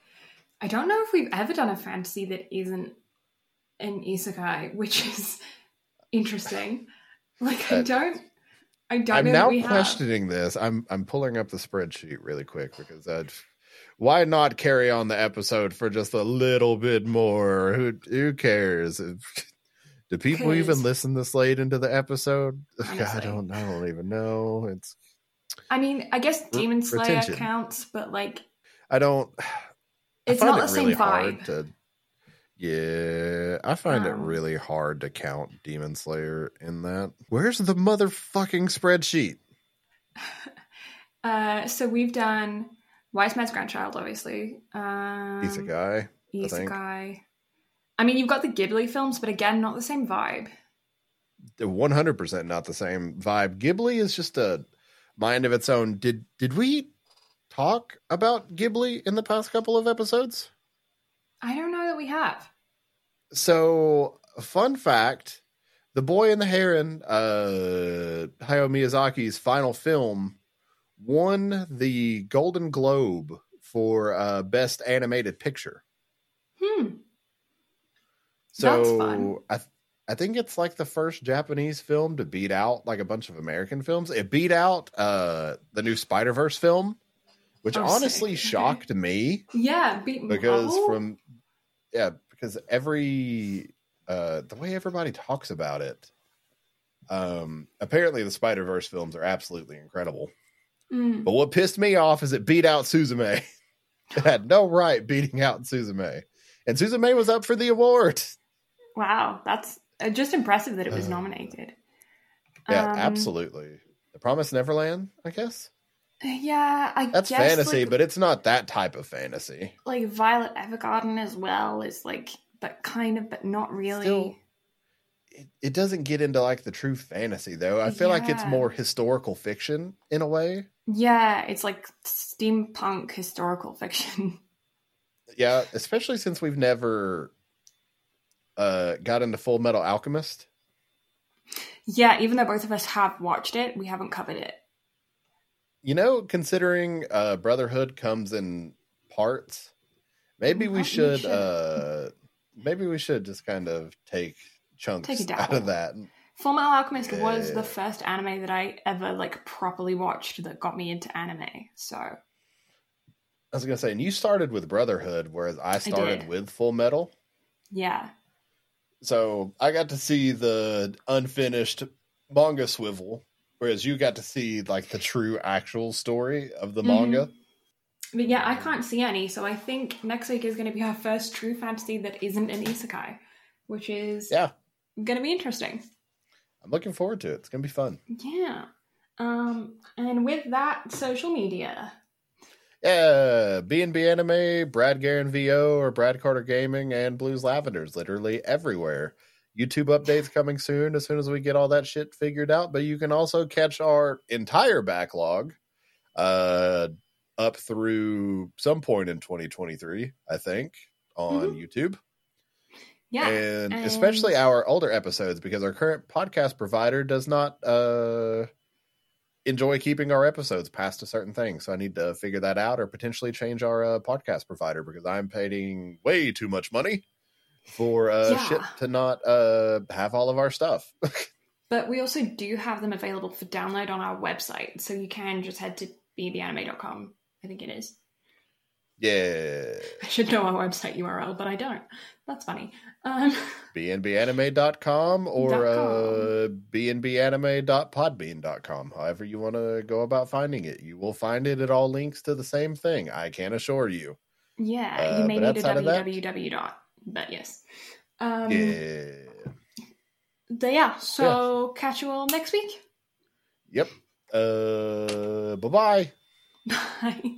I don't know if we've ever done a fantasy that isn't an isekai, which is interesting. Like I don't I don't I'm know now we have. questioning this. I'm I'm pulling up the spreadsheet really quick because I'd why not carry on the episode for just a little bit more? Who who cares? Do people even listen this late into the episode? I don't. I don't even know. It's. I mean, I guess Demon Slayer retention. counts, but like I don't. It's I not the really same hard vibe. to. Yeah, I find it Um, really hard to count Demon Slayer in that. Where's the motherfucking spreadsheet? uh so we've done Wise Man's Grandchild, obviously. Um He's a guy. I mean, you've got the Ghibli films, but again, not the same vibe. One hundred percent not the same vibe. Ghibli is just a mind of its own. Did did we talk about Ghibli in the past couple of episodes? I don't know that we have. So, fun fact: the Boy and the Heron, uh, Hayao Miyazaki's final film, won the Golden Globe for uh, best animated picture. Hmm. So. I th- I think it's like the first Japanese film to beat out like a bunch of American films. It beat out uh the new Spider Verse film, which Oh, honestly sick. shocked me Yeah, beat because from yeah because every uh the way everybody talks about it, um apparently the Spider Verse films are absolutely incredible. Mm. But what pissed me off is it beat out Suzume. it had no right beating out Suzume. And Suzume was up for the award. Wow, that's uh, just impressive that it was nominated. Yeah, Um, absolutely. The Promised Neverland, I guess. Yeah, I That's guess fantasy, like, but it's not that type of fantasy. like Violet Evergarden as well is like, but kind of, but not really. Still- It, it doesn't get into like the true fantasy though. I feel like it's more historical fiction in a way. Yeah, it's like steampunk historical fiction. Yeah, especially since we've never uh got into Full Metal Alchemist. yeah, even though both of us have watched it, we haven't covered it. You know, considering uh Brotherhood comes in parts, maybe Well, we we should should. uh maybe we should just kind of take chunks Take out of that. Full Metal Alchemist was the first anime that I ever like properly watched that got me into anime. So I was gonna say, and you started with Brotherhood, whereas I started did. with Full Metal. yeah, So I got to see the unfinished manga swivel, whereas you got to see like the true actual story of the Mhm. manga. but yeah, I can't see any. So I think next week is going to be our first true fantasy that isn't an isekai, which is Yeah, going to be interesting. I'm looking forward to it. It's gonna be fun. Yeah. Um, and with that, social media. Yeah, B and B Anime, Brad Garen VO, or Brad Carter Gaming, and Blues Lavenders, literally everywhere. YouTube updates coming soon as soon as we get all that shit figured out. But you can also catch our entire backlog uh, up through some point in 2023, I think, on YouTube. Yeah. and, and- especially our older episodes because our current podcast provider does not uh enjoy keeping our episodes past a certain thing so i need to figure that out or potentially change our uh, podcast provider because i'm paying way too much money for uh Yeah. shit to not uh have all of our stuff But we also do have them available for download on our website. So you can just head to betheanime.com. I think it is. Yeah I should know our website URL, but I don't. That's funny. Um, bnbanime.com or uh bnbanime.podbean.com however you want to go about finding it you will find it It all links to the same thing i can assure you yeah, Uh, you may need a www dot, but yes. Um, yeah yeah, so catch you all next week. Yep. Uh, bye bye. Bye.